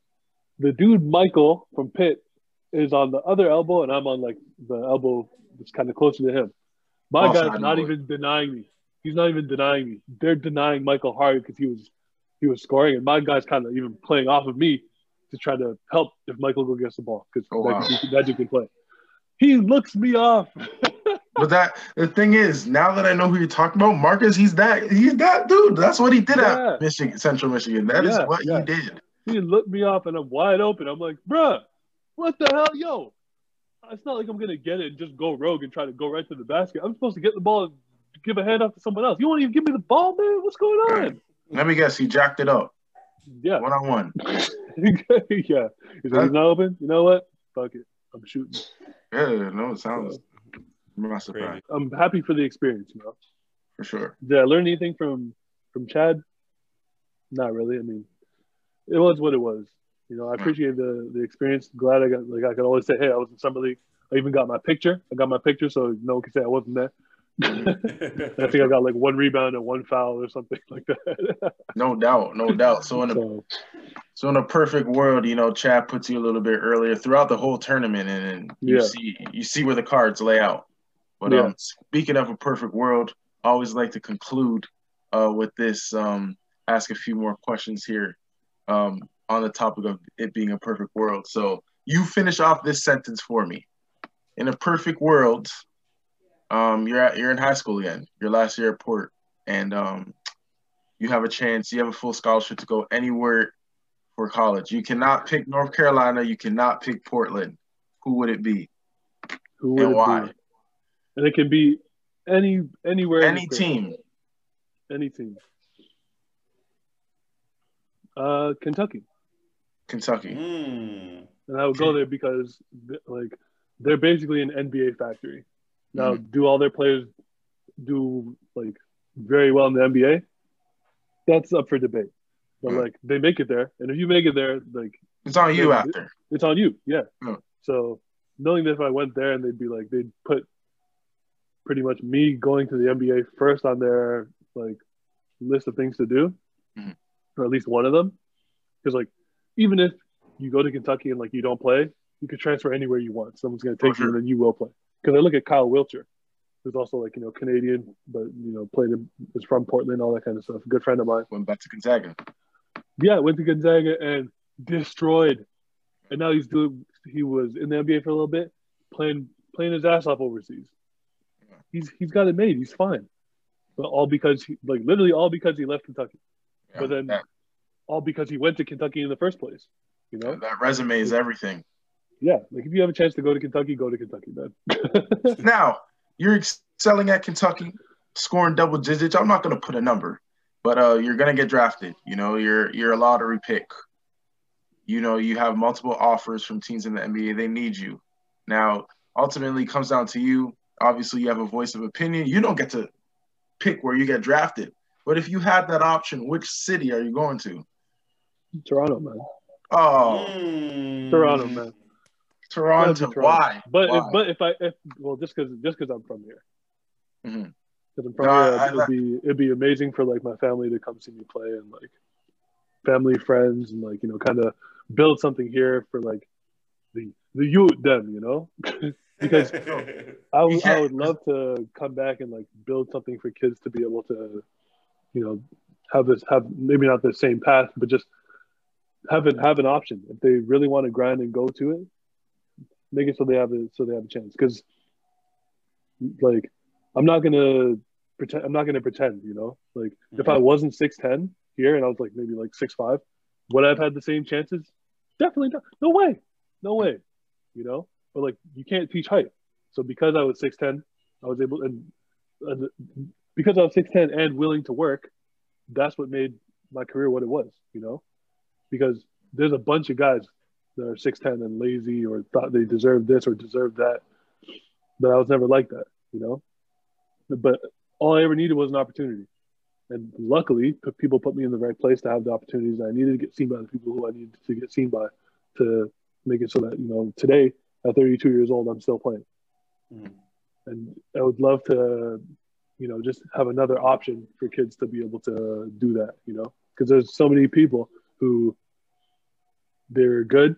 C: The dude Michael from Pitt is on the other elbow, and I'm on like the elbow that's kind of closer to him. My guy's not even denying me. He's not even denying me. They're denying Michael hard because he was he was scoring, and my guy's kind of even playing off of me to try to help if Michael go gets the ball because
B: Oh, wow.
C: that, dude- that dude can play. He looks me off. [LAUGHS]
B: But that the thing is, now that I know who you're talking about, Marcus, he's that he's that dude. That's what he did
C: Yeah.
B: at Michigan, Central Michigan. That is
C: Yeah,
B: what
C: yeah.
B: he did.
C: he looked me off, and I'm wide open. I'm like, bruh, what the hell, yo? It's not like I'm gonna get it and just go rogue and try to go right to the basket. I'm supposed to get the ball and give a hand off to someone else. You won't even give me the ball, man. What's going on?
B: Let me guess, he jacked it up
C: Yeah,
B: one on one.
C: yeah. He's like, he's not open. You know what? Fuck it. I'm shooting.
B: Yeah, no, it sounds. I'm not surprised
A: Crazy.
C: I'm happy for the experience. You know.
B: for sure.
C: Did I learn anything from from Chad? Not really. I mean, it was what it was. You know, I appreciate the the experience. Glad I got like I could always say, hey, I was in summer league. I even got my picture. I got my picture, so no one can say I wasn't there. [LAUGHS] I think I got like one rebound and one foul or something like that. [LAUGHS]
B: No doubt, no doubt. So in a
C: so
B: so in a perfect world, you know, Chad puts you a little bit earlier throughout the whole tournament, and, and you
C: Yeah.
B: see you see where the cards lay out. But
C: Yeah.
B: um, speaking of a perfect world, I always like to conclude uh, with this. Um, ask a few more questions here um, on the topic of it being a perfect world. So you finish off this sentence for me. In a perfect world, um, you're at, you're in high school again, your last year at Port, and um, you have a chance. You have a full scholarship to go anywhere for college. You cannot pick North Carolina. You cannot pick Portland. Who would it be
C: who would
B: and
C: it
B: why?
C: be? And it can be any anywhere.
B: Any team.
C: Any team. Uh, Kentucky.
B: Kentucky.
A: Mm.
C: and I would go there because like they're basically an NBA factory. Now,
B: Mm-hmm.
C: do all their players do like very well in the NBA? That's up for debate. But
B: Mm.
C: like they make it there, and if you make it there, like
B: It's on you
C: Yeah.
B: after.
C: it's on you. Yeah.
B: Mm.
C: So knowing that if I went there and they'd be like they'd put pretty much me going to the NBA first on their like list of things to do,
B: Mhm.
C: or at least one of them, because like even if you go to Kentucky and like you don't play, you can transfer anywhere you want. Someone's going to take
B: For
C: you, and then you will play. Because I look at Kyle Wiltjer, who's also like you know Canadian, but you know played in, is from Portland, all that kind of stuff. Good friend of mine.
B: Went back to Gonzaga.
C: Yeah, went to Gonzaga and destroyed. And now he's doing. He was in the NBA for a little bit, playing playing his ass off overseas. He's he's got it made. He's fine, but all because he like literally all because he left Kentucky,
B: Yeah,
C: But then-
B: that,
C: all because he went to Kentucky in the first place. You know,
B: that resume is everything.
C: yeah. Like if you have a chance to go to Kentucky, go to Kentucky, man. [LAUGHS]
B: Now, you're excelling at Kentucky, scoring double digits. I'm not going to put a number, but uh, you're going to get drafted. You know, you're you're a lottery pick. You know, you have multiple offers from teams in the NBA. They need you. Now, ultimately, it comes down to you. Obviously you have a voice of opinion. You don't get to pick where you get drafted. But if you had that option, which city are you going to?
C: Toronto, man.
B: Oh,
A: Mm.
C: Toronto, man.
B: Toronto.
C: Toronto.
B: Why?
C: But
B: Why?
C: if, but if I if well just because just because I'm from here.
B: Mhm.
C: Because I'm from
B: No,
C: here,
B: I- I-
C: it'd be it'd be amazing for like my family to come see me play and like family, friends, and like you know, kind of build something here for like the the youth them, you know. [LAUGHS] because [LAUGHS] I would, I would love to come back and like build something for kids to be able to, you know, have this have maybe not the same path, but just have it have an option if they really want to grind and go to it. Make it so they have a so they have a chance because, like, I'm not gonna pretend. I'm not gonna pretend. You know, like if I mm-hmm. wasn't six ten here and I was like maybe like six five, would I have had the same chances? Definitely not. No way. No way. You know, but like you can't teach height. So because I was six ten, I was able and, and because I was six ten and willing to work, that's what made my career what it was. You know, because there's a bunch of guys that are six ten and lazy or thought they deserved this or deserved that, but I was never like that. You know, but all I ever needed was an opportunity. And luckily, people put me in the right place to have the opportunities I needed to get seen by the people who I needed to get seen by to make it so that, you know, today at 32 years old, I'm still playing.
A: Mhm.
C: And I would love to, you know, just have another option for kids to be able to do that, you know, because there's so many people who they're good,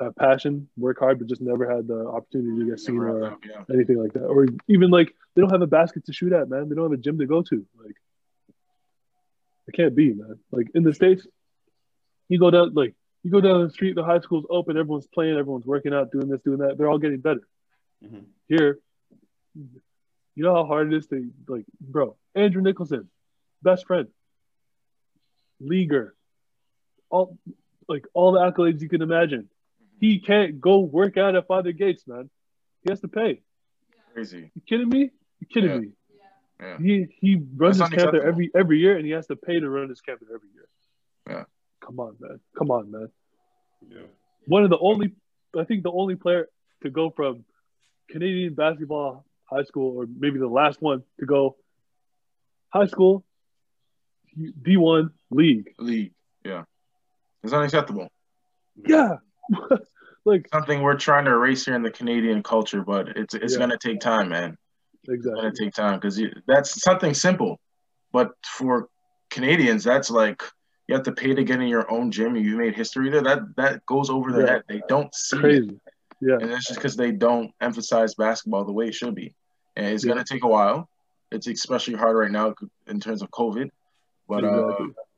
C: have passion, work hard, but just never had the opportunity to get seen or
B: Yeah.
C: anything like that. Or even like they don't have a basket to shoot at, man. They don't have a gym to go to. Like it can't be, man. Like in the States, you go down like you go down the street, the high school's open, everyone's playing, everyone's working out, doing this, doing that. They're all getting better.
A: Mhm.
C: Here, you know how hard it is to like, bro, Andrew Nicholson, best friend, leaguer, all like all the accolades you can imagine. He can't go work out at Father Goetz, man. He has to pay.
B: Crazy.
C: You kidding me? You kidding
B: Yeah.
C: me?
B: Yeah.
C: He he runs
B: That's
C: his camp there every every year, and he has to pay to run his camp there every year.
B: Yeah.
C: Come on, man. Come on, man.
A: Yeah.
C: One of the only, I think, the only player to go from Canadian basketball high school, or maybe the last one to go high school, D one league.
B: League. Yeah. It's unacceptable.
C: Yeah, [LAUGHS] like
B: Something we're trying to erase here in the Canadian culture, but it's it's
C: Yeah.
B: gonna take time, man. It's
C: exactly.
B: gonna take time because that's something simple, but for Canadians, that's like you have to pay to get in your own gym. You made history there. That that goes over their
C: Yeah.
B: head. They don't see it.
C: Yeah,
B: and that's just because they don't emphasize basketball the way it should be. And it's
C: Yeah.
B: gonna take a while. It's especially hard right now in terms of COVID. But uh,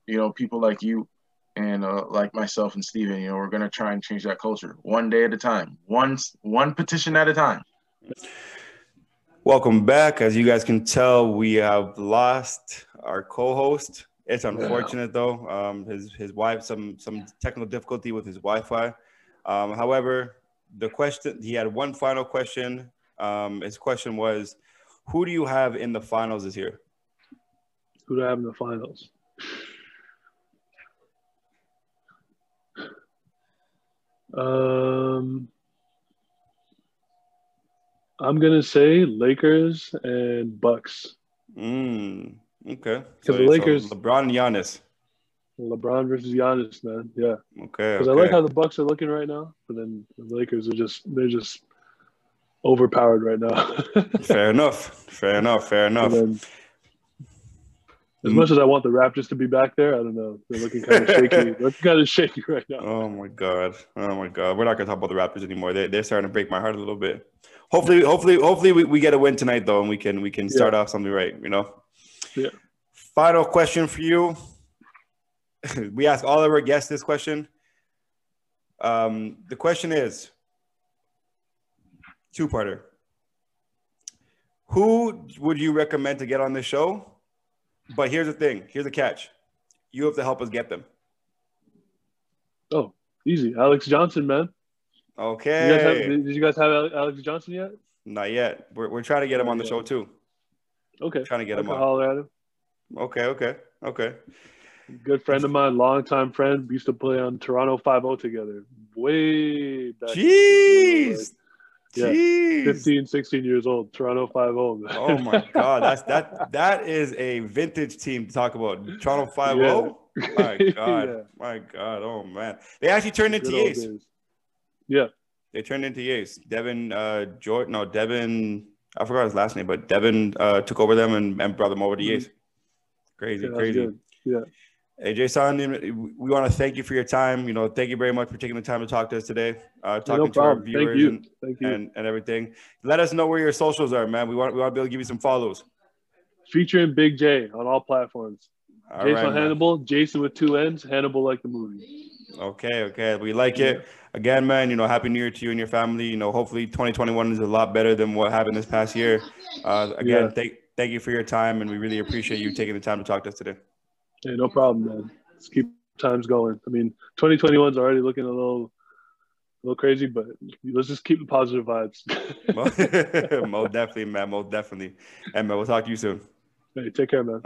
B: you know, people like you and uh, like myself and Steven, you know, we're gonna try and change that culture one day at a time, one one petition at a time.
A: Welcome back. As you guys can tell, we have lost our co-host. It's unfortunate though. Um, his his wife some some technical difficulty with his Wi-Fi. Um, however, the question he had one final question. Um, his question was, "Who do you have in the finals this year?"
C: who do I have in the finals? Um, I'm gonna say Lakers and Bucks.
A: Mm, okay.
C: 'Cause the Lakers-
A: LeBron and Giannis.
C: LeBron versus Giannis, man. Yeah,
A: Okay.
C: because
A: okay.
C: I like how the Bucks are looking right now, but then the Lakers are just they're just overpowered right now. [LAUGHS]
A: Fair enough. Fair enough. Fair enough.
C: then, as much as I want the Raptors to be back there, I don't know. They're looking kind of [LAUGHS] shaky. They're looking kind of shaky right now.
A: Oh my god! Oh my god! We're not gonna talk about the Raptors anymore. They they're starting to break my heart a little bit. Hopefully, hopefully, hopefully we, we get a win tonight though, and we can we can start off something right. You know.
C: Yeah.
A: Final question for you. [LAUGHS] we ask all of our guests this question. Um, the question is two-parter. Who would you recommend to get on this show? But here's the thing. Here's the catch. You have to help us get them.
C: Oh, easy. Alex Johnson, man.
A: Okay.
C: guys have, did you guys have Alex Johnson yet?
A: Not yet. We're, we're trying to get him on the show too.
C: Okay.
A: Trying to get
C: I
A: him on.
C: holler at him.
A: Okay, okay, okay.
C: Good friend of mine, longtime friend. We used to play on Toronto 5 together. Way back.
A: Jeez.
C: Yeah.
A: Jeez.
C: 15, 16 years old. Toronto 5 0.
A: Oh my [LAUGHS] god, that's that that is a vintage team to talk about. Toronto 5 0. My [LAUGHS] god.
C: Yeah.
A: My god. Oh man. They actually turned into
C: Good
A: Ace.
C: Yeah.
A: They turned into Ace. Devin uh Jordan no Devin I forgot his last name, but Devin uh took over them and, and brought them over to
C: Mhm.
A: Ace. Crazy,
C: Yeah,
A: crazy.
C: good. Yeah.
A: Hey Jason, we want to thank you for your time. You know, thank you very much for taking the time to talk to us today. Uh talking
C: no
A: to our viewers
C: Thank you.
A: and,
C: Thank you.
A: and, and everything. Let us know where your socials are, man. We want we want to be able to give you some follows.
C: Featuring Big J on all platforms.
A: All
C: Jason
A: right, man.
C: Hannibal, Jason with two N's, Hannibal like the movie.
A: Okay, okay. We like it. Again, man, you know, happy new year to you and your family. You know, hopefully 2021 is a lot better than what happened this past year. Uh, again,
C: Yeah.
A: thank thank you for your time and we really appreciate you taking the time to talk to us today.
C: Hey, no problem, man. Let's keep times going. I mean, 2021 is already looking a little, a little crazy, but let's just keep the positive vibes. [LAUGHS]
A: Most [LAUGHS] [LAUGHS] definitely, man. Most definitely. And man, we'll talk to you soon.
C: hey, take care, man.